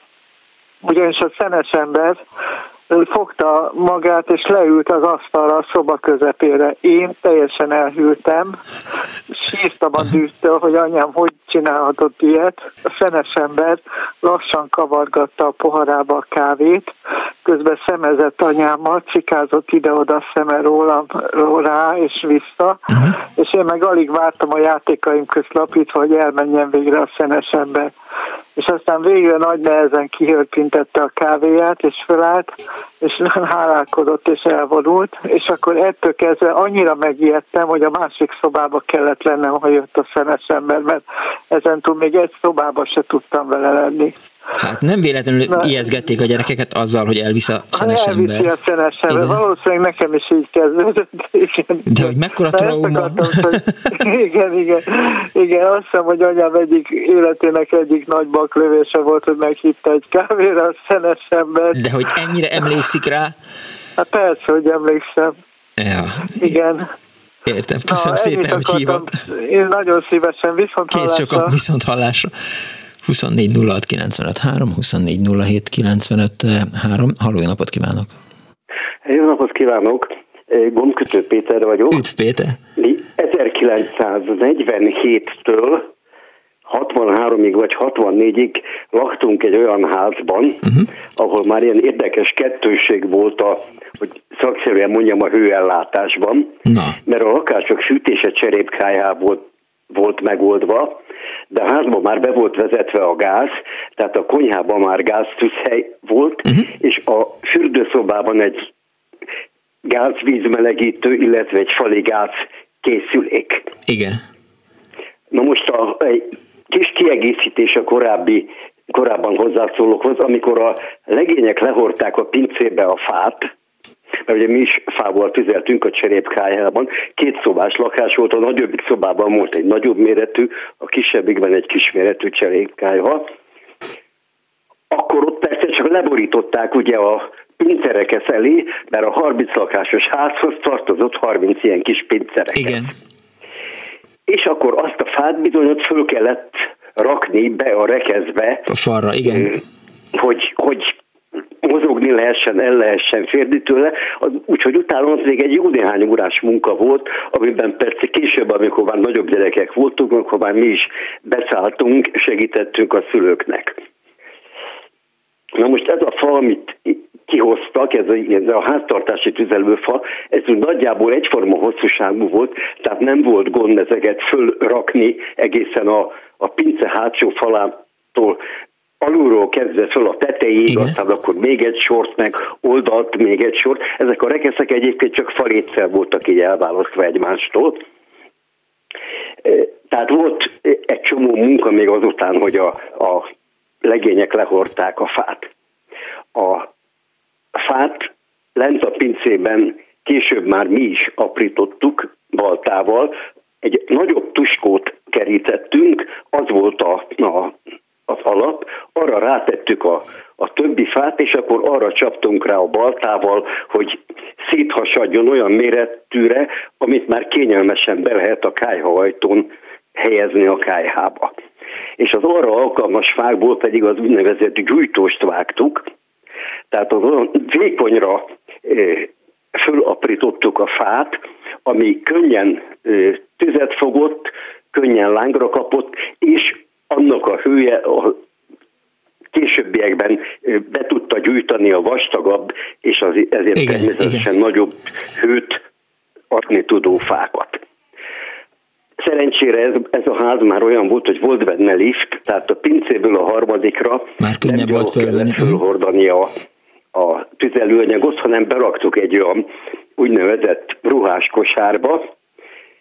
ugyanis a szenes ember fogta magát és leült az asztalra a szoba közepére. Én teljesen elhűltem, sírtam a dűztől, hogy anyám hogy csinálhatott ilyet. A szenes ember lassan kavargatta a poharába a kávét, közben szemezett anyámmal, cikázott ide-oda szeme rólam, rá és vissza, uh-huh. és én meg alig vártam a játékaim közt lapítva, hogy elmenjen végre a szenes ember és aztán végre nagy nehezen kihörpintette a kávéját, és felállt, és hálálkodott, és elvonult, és akkor ettől kezdve annyira megijedtem, hogy a másik szobába kellett lennem, ha jött a szenes ember, mert ezentúl még egy szobába se tudtam vele lenni. Hát nem véletlenül Na, ijeszgették a gyerekeket azzal, hogy elvisz a szenes hát ember. a szenes ember. Valószínűleg nekem is így kezdődött. Igen. De hogy mekkora trauma. hogy, igen, igen. Igen, azt hiszem, hogy anyám egyik életének egyik nagy baklövése volt, hogy meghívta egy kávéra a szenes ember. De hogy ennyire emlékszik rá? Hát persze, hogy emlékszem. Ja. Igen. Értem, köszönöm Na, szépen, hogy hívott. Én nagyon szívesen viszont Kész csak a viszont hallásra. 24 06 95 3, 24 07 95 3. Halló, napot kívánok! Jó napot kívánok! Gombkötő Péter vagyok. Üdv Péter! 1947-től 63-ig vagy 64-ig laktunk egy olyan házban, uh-huh. ahol már ilyen érdekes kettőség volt a, hogy szakszerűen mondjam, a hőellátásban, Na. mert a lakások fűtése cserépkájá volt, volt megoldva, de a házban már be volt vezetve a gáz, tehát a konyhában már gáztűzhely volt, uh-huh. és a fürdőszobában egy gázvízmelegítő, illetve egy fali gáz készülék. Igen. Na most a, egy kis kiegészítés a korábbi korábban hozzászólókhoz, amikor a legények lehorták a pincébe a fát, mert ugye mi is fával tüzeltünk a cserépkájában, két szobás lakás volt, a nagyobbik szobában volt egy nagyobb méretű, a kisebbikben egy kisméretű cserépkájha, akkor ott persze csak leborították ugye a pincereket elé, mert a 30 lakásos házhoz tartozott 30 ilyen kis pincereket. Igen. És akkor azt a fát bizony ott föl kellett rakni be a rekeszbe. A falra, igen. Hogy, hogy fogni lehessen, el lehessen férni tőle, úgyhogy utána az még egy jó néhány órás munka volt, amiben persze később, amikor már nagyobb gyerekek voltunk, akkor már mi is beszálltunk, segítettünk a szülőknek. Na most ez a fa, amit kihoztak, ez a, ez a háztartási tüzelőfa, ez úgy nagyjából egyforma hosszúságú volt, tehát nem volt gond ezeket fölrakni egészen a, a pince hátsó falától alulról kezdve föl a tetejéig, Igen. aztán akkor még egy sort, meg oldalt még egy sort. Ezek a rekeszek egyébként csak falétszer voltak így elválasztva egymástól. Tehát volt egy csomó munka még azután, hogy a, a legények lehorták a fát. A fát lent a pincében később már mi is aprítottuk baltával, egy nagyobb tuskót kerítettünk, az volt a, a, az alap, arra rátettük a, a többi fát, és akkor arra csaptunk rá a baltával, hogy széthasadjon olyan méretűre, amit már kényelmesen be lehet a kájhajtón helyezni a kájhába. És az arra alkalmas fákból pedig az úgynevezett gyújtóst vágtuk, tehát az olyan vékonyra fölaprítottuk a fát, ami könnyen tüzet fogott, könnyen lángra kapott, és annak a hője a későbbiekben be tudta gyújtani a vastagabb, és az, ezért igen, természetesen igen. nagyobb hőt adni tudó fákat. Szerencsére ez, ez a ház már olyan volt, hogy volt benne lift, tehát a pincéből a harmadikra már könnyebb volt fölvenni. fölhordani a, a tüzelőanyagot, hanem beraktuk egy olyan úgynevezett ruhás kosárba,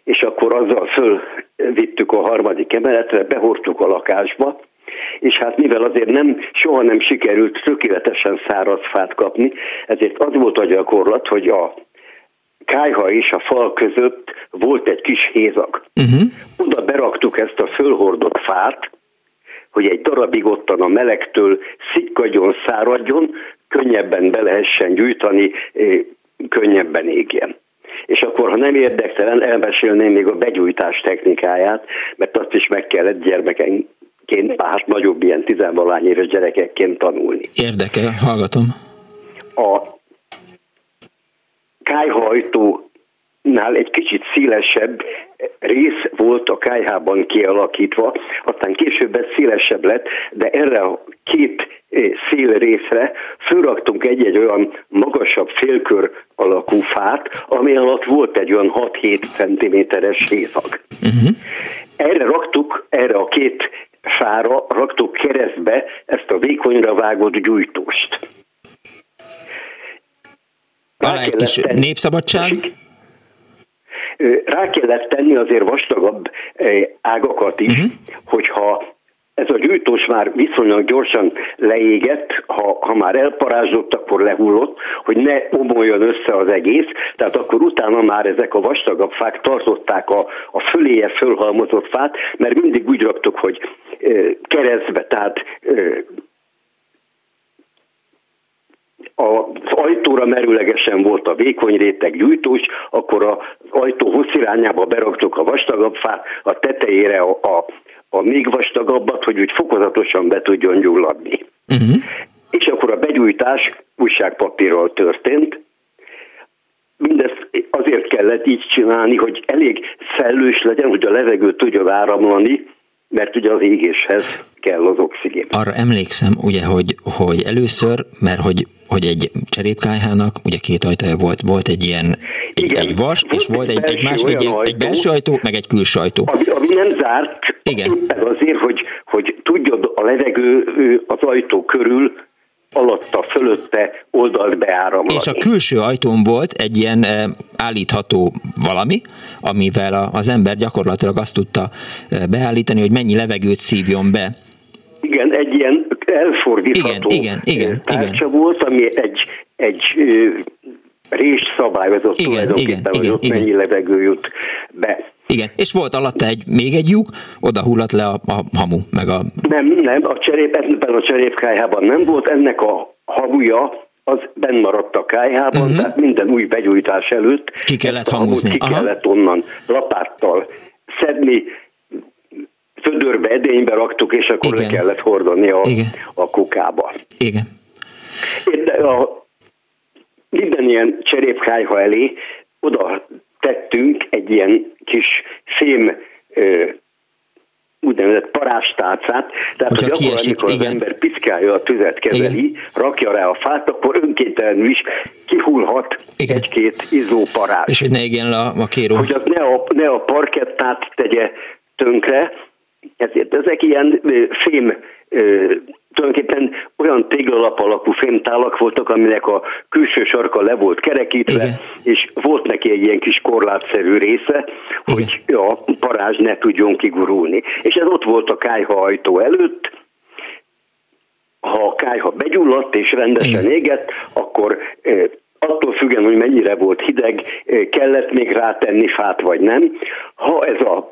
és akkor azzal fölvittük a harmadik emeletre, behortuk a lakásba, és hát mivel azért nem, soha nem sikerült tökéletesen száraz fát kapni, ezért az volt a gyakorlat, hogy a kájha és a fal között volt egy kis hézag. Uh-huh. Oda beraktuk ezt a fölhordott fát, hogy egy darabig ottan a melegtől szikkadjon, száradjon, könnyebben be lehessen gyújtani, eh, könnyebben égjen. És akkor, ha nem érdektelen, elmesélném még a begyújtás technikáját, mert azt is meg kellett gyermekenként, hát nagyobb ilyen tizenvalány éves gyerekekként tanulni. Érdekel, hallgatom. A kájhajtó nál egy kicsit szélesebb rész volt a kájhában kialakítva, aztán később ez szélesebb lett, de erre a két eh, szél részre fölraktunk egy-egy olyan magasabb félkör alakú fát, ami alatt volt egy olyan 6-7 cm-es hézag. Uh-huh. Erre raktuk, erre a két fára raktuk keresztbe ezt a vékonyra vágott gyújtóst. Alá egy kis népszabadság? Rá kellett tenni azért vastagabb ágakat is, uh-huh. hogyha ez a gyújtós már viszonylag gyorsan leégett, ha, ha már elparázsott, akkor lehullott, hogy ne omoljon össze az egész, tehát akkor utána már ezek a vastagabb fák tartották a, a föléje fölhalmozott fát, mert mindig úgy raktuk, hogy keresztbe, tehát az ajtóra merőlegesen volt a vékony réteg gyújtós, akkor az ajtó hossz irányába beraktuk a vastagabb fát, a tetejére a, a, a még vastagabbat, hogy úgy fokozatosan be tudjon gyulladni. Uh-huh. És akkor a begyújtás újságpapírral történt, Mindezt azért kellett így csinálni, hogy elég szellős legyen, hogy a levegő tudjon áramlani, mert ugye az égéshez kell az oxigén. Arra emlékszem, ugye, hogy, hogy először, mert hogy, hogy egy cserépkájhának ugye két ajtaja volt, volt egy ilyen egy, Igen. egy vas, volt és volt egy, egy, más, egy, ajtó, egy belső ajtó, meg egy külső ajtó. Ami, ami nem zárt, Igen. azért, hogy, hogy tudjon a levegő az ajtó körül alatta, fölötte oldalt beáramlani. És a külső ajtón volt egy ilyen e, állítható valami, amivel az ember gyakorlatilag azt tudta e, beállítani, hogy mennyi levegőt szívjon be. Igen, egy ilyen elfordítható igen, igen, igen, igen. volt, ami egy, egy rést szabályozott igen, tulajdonképpen, igen, hogy ott igen. mennyi levegő jut be. Igen, és volt alatta egy, még egy lyuk, oda hullott le a, a hamu, meg a... Nem, nem, a cserép, ebben a cserépkájhában nem volt, ennek a hamuja az benn maradt a kájhában, uh-huh. tehát minden új begyújtás előtt ki kellett hamuzni. Ki Aha. kellett onnan lapáttal szedni, födörbe, edénybe raktuk, és akkor Igen. le kellett hordani a, Igen. a kukába. Igen. De a, minden ilyen cserépkájha elé oda tettünk egy ilyen kis szém úgynevezett parástálcát, tehát hogy, hogy akkor, amikor igen. az ember piszkálja a tüzet kezeli, igen. rakja rá a fát, akkor önkéntelenül is kihullhat igen. egy-két izzó parás. És hogy ne igen a, a kéró. Hogy az ne a, ne a parkettát tegye tönkre, ezért ezek ilyen fém tulajdonképpen olyan téglalap alapú fémtálak voltak, aminek a külső sarka le volt kerekítve, Igen. és volt neki egy ilyen kis korlátszerű része, Igen. hogy a parázs ne tudjon kigurulni. És ez ott volt a kájha ajtó előtt, ha a kájha begyulladt és rendesen Igen. égett, akkor attól függően, hogy mennyire volt hideg, kellett még rátenni fát vagy nem. Ha ez a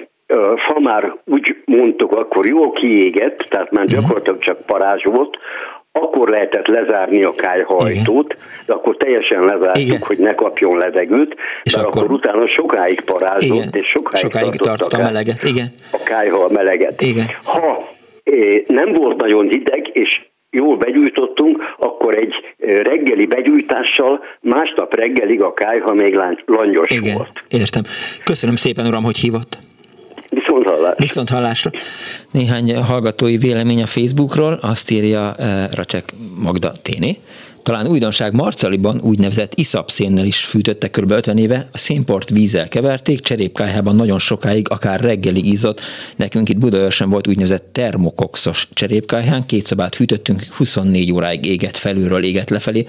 fa már úgy mondtuk, akkor jól kiégett, tehát már mhm. gyakorlatilag csak parázs volt, akkor lehetett lezárni a kájhajtót, de akkor teljesen lezártuk, Igen. hogy ne kapjon levegőt, és mert akkor, akkor utána sokáig parázott, Igen. és sokáig, sokáig tartotta a meleget. Igen. A kájha a meleget. Igen. Ha nem volt nagyon hideg, és jól begyújtottunk, akkor egy reggeli begyújtással másnap reggelig a kájha még langyos Igen, volt. értem. Köszönöm szépen, uram, hogy hívott. Viszont hallásra. Viszont hallásra. Néhány hallgatói vélemény a Facebookról, azt írja uh, Racsek Magda Téni. Talán újdonság Marcaliban úgynevezett iszapszénnel is fűtöttek kb. 50 éve, a szénport vízzel keverték, cserépkájhában nagyon sokáig, akár reggelig ízott. Nekünk itt Budaörsön volt úgynevezett termokoxos cserépkájhán, két szabát fűtöttünk, 24 óráig égett felülről, égett lefelé.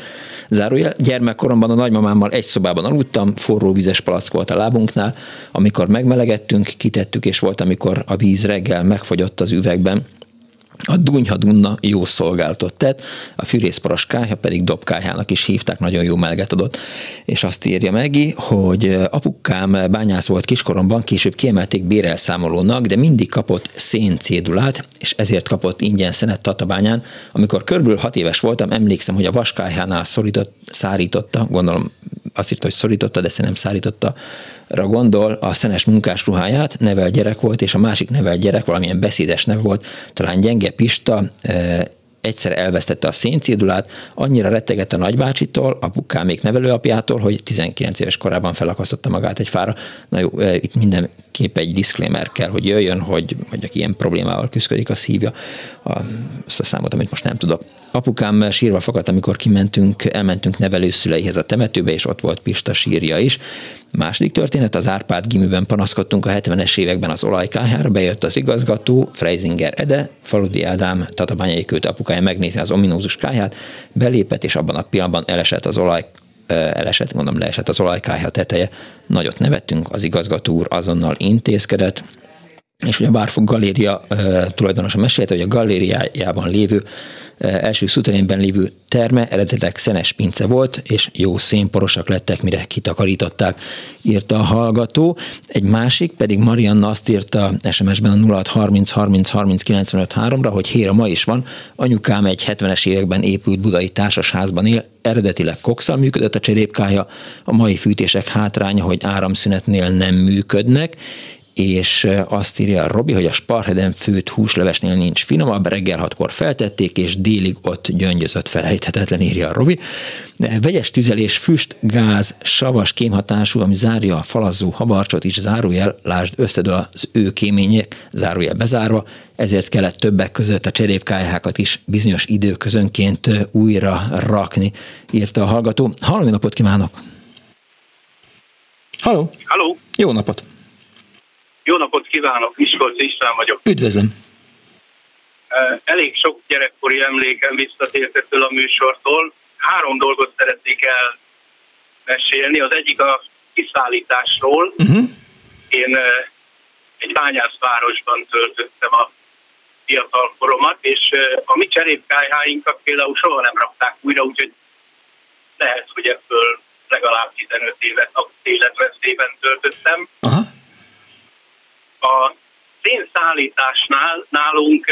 Zárójel, gyermekkoromban a nagymamámmal egy szobában aludtam, forró vízes palack volt a lábunknál, amikor megmelegettünk, kitettük, és volt, amikor a víz reggel megfogyott az üvegben, a Dunyha Dunna jó szolgálatot tett, a fűrészparos kályha pedig dobkályhának is hívták, nagyon jó melget adott, és azt írja Megi, hogy apukám bányász volt kiskoromban, később kiemelték bérelszámolónak, de mindig kapott széncédulát, és ezért kapott ingyen szenet Tatabányán. Amikor körülbelül hat éves voltam, emlékszem, hogy a vaskályhánál szorított, szárította, gondolom azt írta, hogy szorította, de szerintem szárította gondol a szenes munkás ruháját, nevel gyerek volt, és a másik nevel gyerek valamilyen beszédes nev volt, talán gyenge Pista, eh, egyszer elvesztette a széncédulát, annyira rettegett a nagybácsitól, apukámék nevelőapjától, hogy 19 éves korában felakasztotta magát egy fára. Na jó, eh, itt mindenképp egy disclaimer kell, hogy jöjjön, hogy, aki ilyen problémával küzdik, az hívja azt a számot, amit most nem tudok. Apukám sírva fakadt, amikor kimentünk, elmentünk nevelőszüleihez a temetőbe, és ott volt Pista sírja is. Második történet, az Árpád giműben panaszkodtunk a 70-es években az olajkájára, bejött az igazgató, Freisinger Ede, Faludi Ádám, Tatabányai költ apukája megnézi az ominózus káját, belépett, és abban a pillanatban elesett az olaj elesett, mondom, leesett az olajkája teteje. Nagyot nevettünk, az igazgató úr azonnal intézkedett, és ugye a Bárfog Galéria tulajdonosa mesélte, hogy a galériájában lévő első szuterénben lévő terme eredetileg szenes pince volt, és jó szénporosak lettek, mire kitakarították, írta a hallgató. Egy másik pedig Marianna azt írta SMS-ben a 0630 30 30 95 3-ra, hogy héra ma is van. Anyukám egy 70-es években épült budai társasházban él, eredetileg kokszal működött a cserépkája, a mai fűtések hátránya, hogy áramszünetnél nem működnek, és azt írja Robi, hogy a Sparheden főtt húslevesnél nincs finomabb, reggel hatkor feltették, és délig ott gyöngyözött felejthetetlen, írja a Robi. Vegyes tüzelés, füst, gáz, savas kémhatású, ami zárja a falazó habarcsot is, zárójel, lásd összedől az ő kémények, zárójel bezárva, ezért kellett többek között a cserépkályhákat is bizonyos időközönként újra rakni, írta a hallgató. Halló, napot kívánok! Halló! Halló! Jó napot! Jó napot kívánok, Miskolc István vagyok. Üdvözlöm. Elég sok gyerekkori emlékem visszatért ettől a műsortól. Három dolgot szeretnék elmesélni. Az egyik a kiszállításról. Uh-huh. Én egy bányászvárosban töltöttem a fiatal koromat, és a mi cserépkájháinkat például soha nem rakták újra, úgyhogy lehet, hogy ebből legalább 15 évet a életveszélyben töltöttem. Uh-huh a szénszállításnál nálunk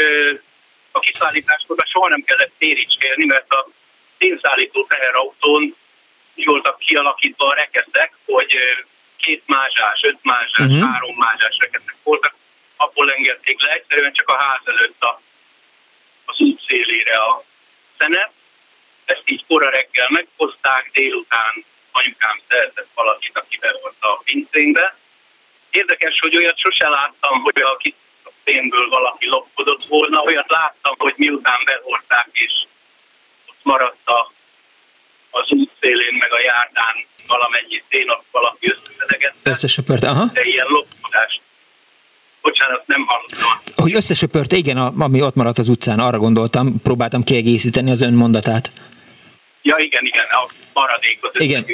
a kiszállításkor soha nem kellett téricskélni, mert a szénszállító teherautón úgy voltak kialakítva a rekeszek, hogy két mázsás, öt mázsás, uh-huh. három mázsás rekeszek voltak, abból engedték le, egyszerűen csak a ház előtt a, az út szélére a szenet, ezt így kora reggel meghozták, délután anyukám szerzett valakit, aki volt a pincénbe. Érdekes, hogy olyat sose láttam, hogy a pénzből valaki lopkodott volna, olyat láttam, hogy miután behordták és ott maradt a, az útszélén meg a járdán valamennyi szén, ott valaki összeszedegette. Összesöpört, aha. De ilyen lopkodást bocsánat, nem hallottam. Hogy összesöpört, igen, ami ott maradt az utcán, arra gondoltam, próbáltam kiegészíteni az ön mondatát. Ja, igen, igen, a maradékot. Igen.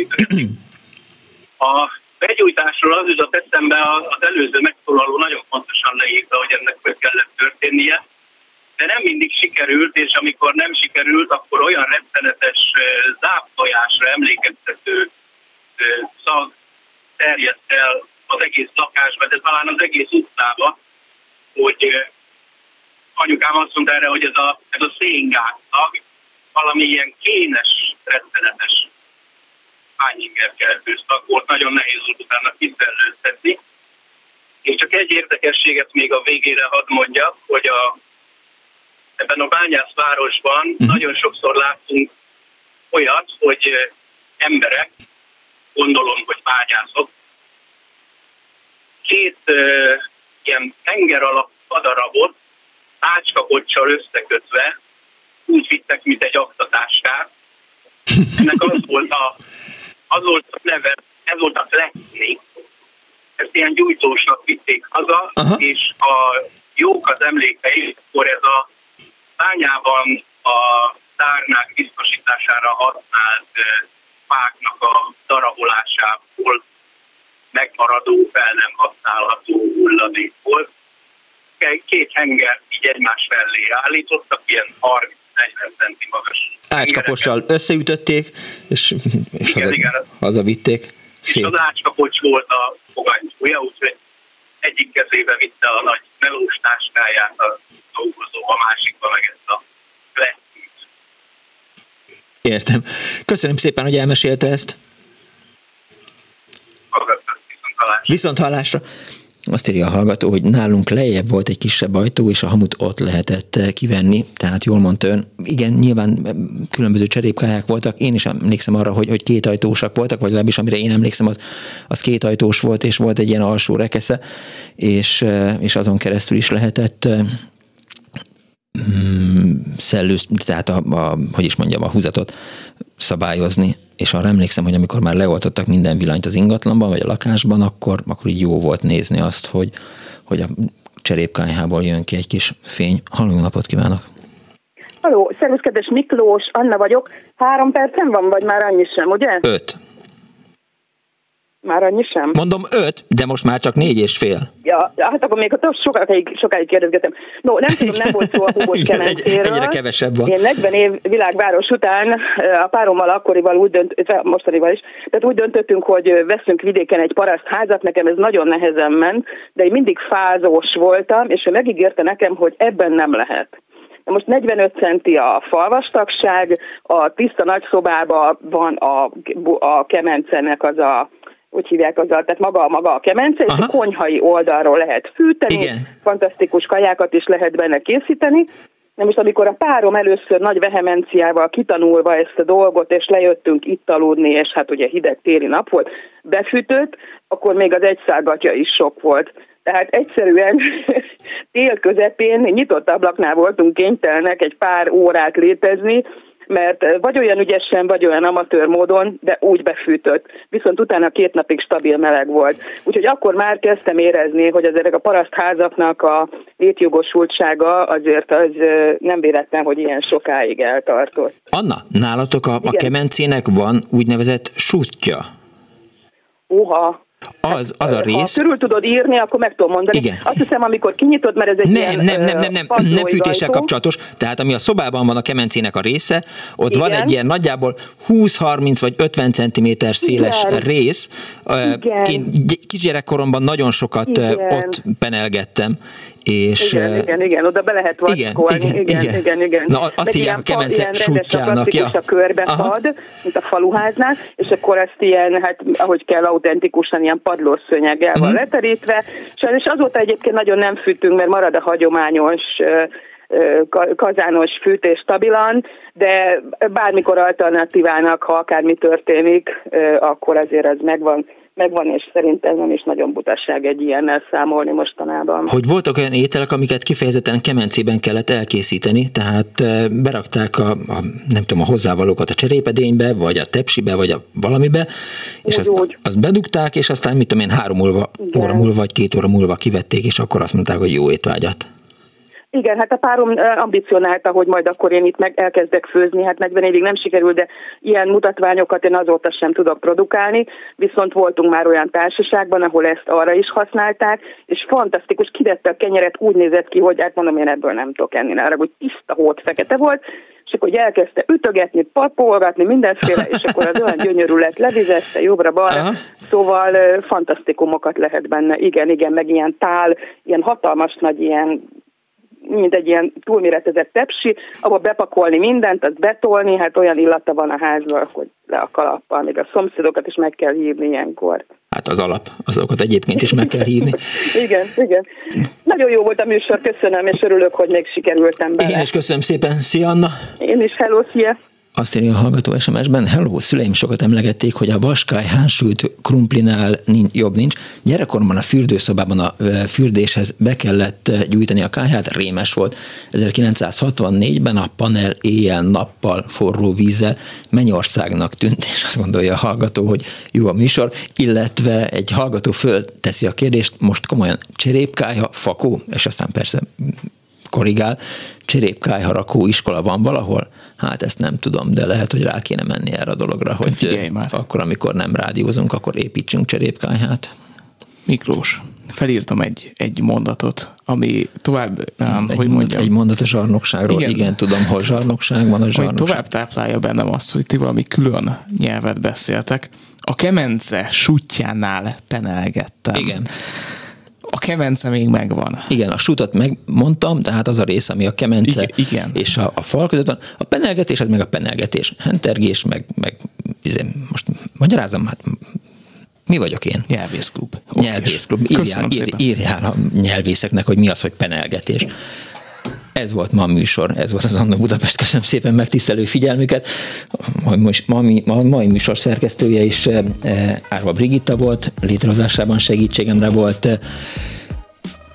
A begyújtásról az jutott eszembe, az előző megszólaló nagyon pontosan leírta, hogy ennek hogy kellett történnie, de nem mindig sikerült, és amikor nem sikerült, akkor olyan rettenetes záptojásra emlékeztető szag terjedt el az egész lakásba, de talán az egész utcába, hogy anyukám azt mondta erre, hogy ez a, ez a széngázszag valami ilyen kénes, rettenetes hányinger keltőszak volt, nagyon nehéz volt utána kiszellőztetni. És csak egy érdekességet még a végére hadd mondjak, hogy a, ebben a bányászvárosban uh-huh. nagyon sokszor láttunk olyat, hogy emberek, gondolom, hogy bányászok, két uh, ilyen tenger alap padarabot ácskakocsal összekötve úgy vittek, mint egy aktatáskát. Ennek az volt a, az volt a neve, ez volt a flexi. Ezt ilyen gyújtósnak vitték haza, Aha. és a jók az emlékei, akkor ez a bányában a tárnák biztosítására használt fáknak a darabolásából megmaradó, fel nem használható hulladék volt. Két henger így egymás mellé állítottak, ilyen 30-40 centi magas. Ácskapossal összeütötték, és, és igen, haza, igen. hazavitték. Szép. És az ácskapocs volt a fogányzója, úgyhogy egyik kezébe vitte a nagy melós táskáját a dolgozó, a másikba meg ezt a plastikot. Értem. Köszönöm szépen, hogy elmesélte ezt. Viszont hallásra. Azt írja a hallgató, hogy nálunk lejjebb volt egy kisebb ajtó, és a hamut ott lehetett eh, kivenni, tehát jól mondta ön. Igen, nyilván eh, különböző cserépkályák voltak, én is emlékszem arra, hogy, hogy két ajtósak voltak, vagy legalábbis amire én emlékszem, az, az két ajtós volt, és volt egy ilyen alsó rekesze, és, eh, és azon keresztül is lehetett mm, szellőz, tehát a, a, hogy is mondjam, a húzatot szabályozni és arra emlékszem, hogy amikor már leoltottak minden villanyt az ingatlanban, vagy a lakásban, akkor, akkor így jó volt nézni azt, hogy, hogy a cserépkányhából jön ki egy kis fény. Halló, napot kívánok! Halló, szervusz, kedves Miklós, Anna vagyok. Három percem van, vagy már annyi sem, ugye? Öt. Már annyi sem? Mondom öt, de most már csak négy és fél. Ja, hát akkor még a sokáig, sokáig kérdezgetem. No, nem tudom, nem volt szó a Hubos kemencéről. Egyre kevesebb van. Én 40 év világváros után a párommal akkorival úgy dönt, mostanival is, tehát úgy döntöttünk, hogy veszünk vidéken egy parasztházat, nekem ez nagyon nehezen ment, de én mindig fázós voltam, és ő megígérte nekem, hogy ebben nem lehet. Most 45 centi a falvastagság, a tiszta nagyszobában van a, a kemencenek az a úgy hívják az, tehát maga, maga a kemence, Aha. és a konyhai oldalról lehet fűteni, Igen. fantasztikus kajákat is lehet benne készíteni. Na most amikor a párom először nagy vehemenciával kitanulva ezt a dolgot, és lejöttünk itt aludni, és hát ugye hideg téli nap volt, befűtött, akkor még az egyszárgatja is sok volt. Tehát egyszerűen tél közepén nyitott ablaknál voltunk kénytelenek egy pár órát létezni, mert eh, vagy olyan ügyesen, vagy olyan amatőr módon, de úgy befűtött. Viszont utána két napig stabil meleg volt. Úgyhogy akkor már kezdtem érezni, hogy az ezek a parasztházaknak a létjogosultsága azért az eh, nem véletlen, hogy ilyen sokáig eltartott. Anna, nálatok a, a kemencének van úgynevezett sútja? Uha, az, az a rész. Ha körül tudod írni, akkor meg tudom mondani. Igen. Azt hiszem, amikor kinyitod, mert ez egy nem, ilyen, nem, nem, nem, nem, nem fűtéssel kapcsolatos. Tehát ami a szobában van a kemencének a része, ott Igen. van egy ilyen nagyjából 20-30 vagy 50 cm széles Igen. rész. Igen. Én kisgyerekkoromban nagyon sokat Igen. ott penelgettem, és, igen, igen, igen, oda be lehet vackolni. Igen, igen, igen, igen, igen. Na, azt hívják a kemence sútjának. Ja. a körbe fad, mint a faluháznál, és akkor ezt ilyen, hát ahogy kell autentikusan, ilyen padlószőnyeggel van uh-huh. leterítve. Sajnos azóta egyébként nagyon nem fűtünk, mert marad a hagyományos kazános fűtés stabilan, de bármikor alternatívának, ha akármi történik, akkor azért ez megvan megvan, és szerintem nem is nagyon butaság egy ilyennel számolni mostanában. Hogy voltak olyan ételek, amiket kifejezetten kemencében kellett elkészíteni, tehát berakták a, a nem tudom, a hozzávalókat a cserépedénybe, vagy a tepsibe, vagy a valamibe, és úgy, azt, úgy. azt bedugták, és aztán mit tudom én, három óra, óra múlva, vagy két óra múlva kivették, és akkor azt mondták, hogy jó étvágyat. Igen, hát a párom ambicionálta, hogy majd akkor én itt meg elkezdek főzni, hát 40 évig nem sikerült, de ilyen mutatványokat én azóta sem tudok produkálni, viszont voltunk már olyan társaságban, ahol ezt arra is használták, és fantasztikus, kivette a kenyeret, úgy nézett ki, hogy hát mondom, én ebből nem tudok enni, arra, hogy tiszta hót fekete volt, és akkor elkezdte ütögetni, papolgatni, mindenféle, és akkor az olyan gyönyörű lett, levizette jobbra-balra, szóval fantasztikumokat lehet benne, igen, igen, meg ilyen tál, ilyen hatalmas nagy ilyen mint egy ilyen túlméretezett tepsi, abba bepakolni mindent, azt betolni, hát olyan illata van a házban, hogy le a kalappal, még a szomszédokat is meg kell hívni ilyenkor. Hát az alap, azokat egyébként is meg kell hívni. igen, igen. Nagyon jó volt a műsor, köszönöm, és örülök, hogy még sikerültem bele. Én is köszönöm szépen, szia Anna! Én is, hello, szia! Azt írja a hallgató SMS-ben, hello, szüleim sokat emlegették, hogy a vaskály hánsült krumplinál nincs, jobb nincs. Gyerekkoromban a fürdőszobában a fürdéshez be kellett gyújtani a kájhát, rémes volt. 1964-ben a panel éjjel-nappal forró vízzel Mennyországnak tűnt, és azt gondolja a hallgató, hogy jó a műsor, illetve egy hallgató fölteszi a kérdést, most komolyan cserépkájha, fakó, és aztán persze korrigál, cserépkájharakó iskola van valahol? Hát ezt nem tudom, de lehet, hogy rá kéne menni erre a dologra, hogy már. akkor, amikor nem rádiózunk, akkor építsünk cserépkájhát. Miklós, felírtam egy, egy mondatot, ami tovább, um, egy hogy mondjam. Egy mondat a zsarnokságról, igen, igen tudom, hol zsarnokság van a zsarnokság. tovább táplálja bennem azt, hogy ti valami külön nyelvet beszéltek. A kemence sutyánál penelgettem. Igen a kemence még megvan. Igen, a sutat megmondtam, tehát az a rész, ami a kemence igen, igen. és a, a fal között van. A penelgetés, az meg a penelgetés. Hentergés, meg, meg izé, most magyarázom, hát mi vagyok én? Nyelvészklub. Nyelvészklub. Írjál, ír, írjál a nyelvészeknek, hogy mi az, hogy penelgetés. Ez volt ma a műsor, ez volt az Annó Budapest. Köszönöm szépen megtisztelő figyelmüket. A mai, a mai műsor szerkesztője is eh, Árva Brigitta volt, létrehozásában segítségemre volt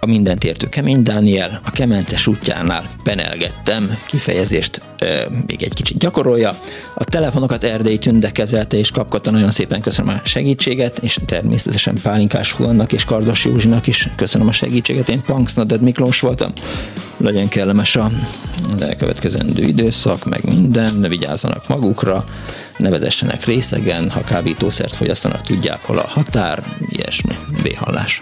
mindent értő Kemény Dániel, a Kemences útjánál penelgettem, kifejezést e, még egy kicsit gyakorolja. A telefonokat Erdély Tünde kezelte, és kapkodta nagyon szépen köszönöm a segítséget, és természetesen Pálinkás Huannak és Kardos Józsinak is köszönöm a segítséget. Én Punks Noded Miklós voltam. Legyen kellemes a elkövetkezendő időszak, meg minden, ne vigyázzanak magukra, ne vezessenek részegen, ha kábítószert fogyasztanak, tudják, hol a határ, ilyesmi. Béhallás.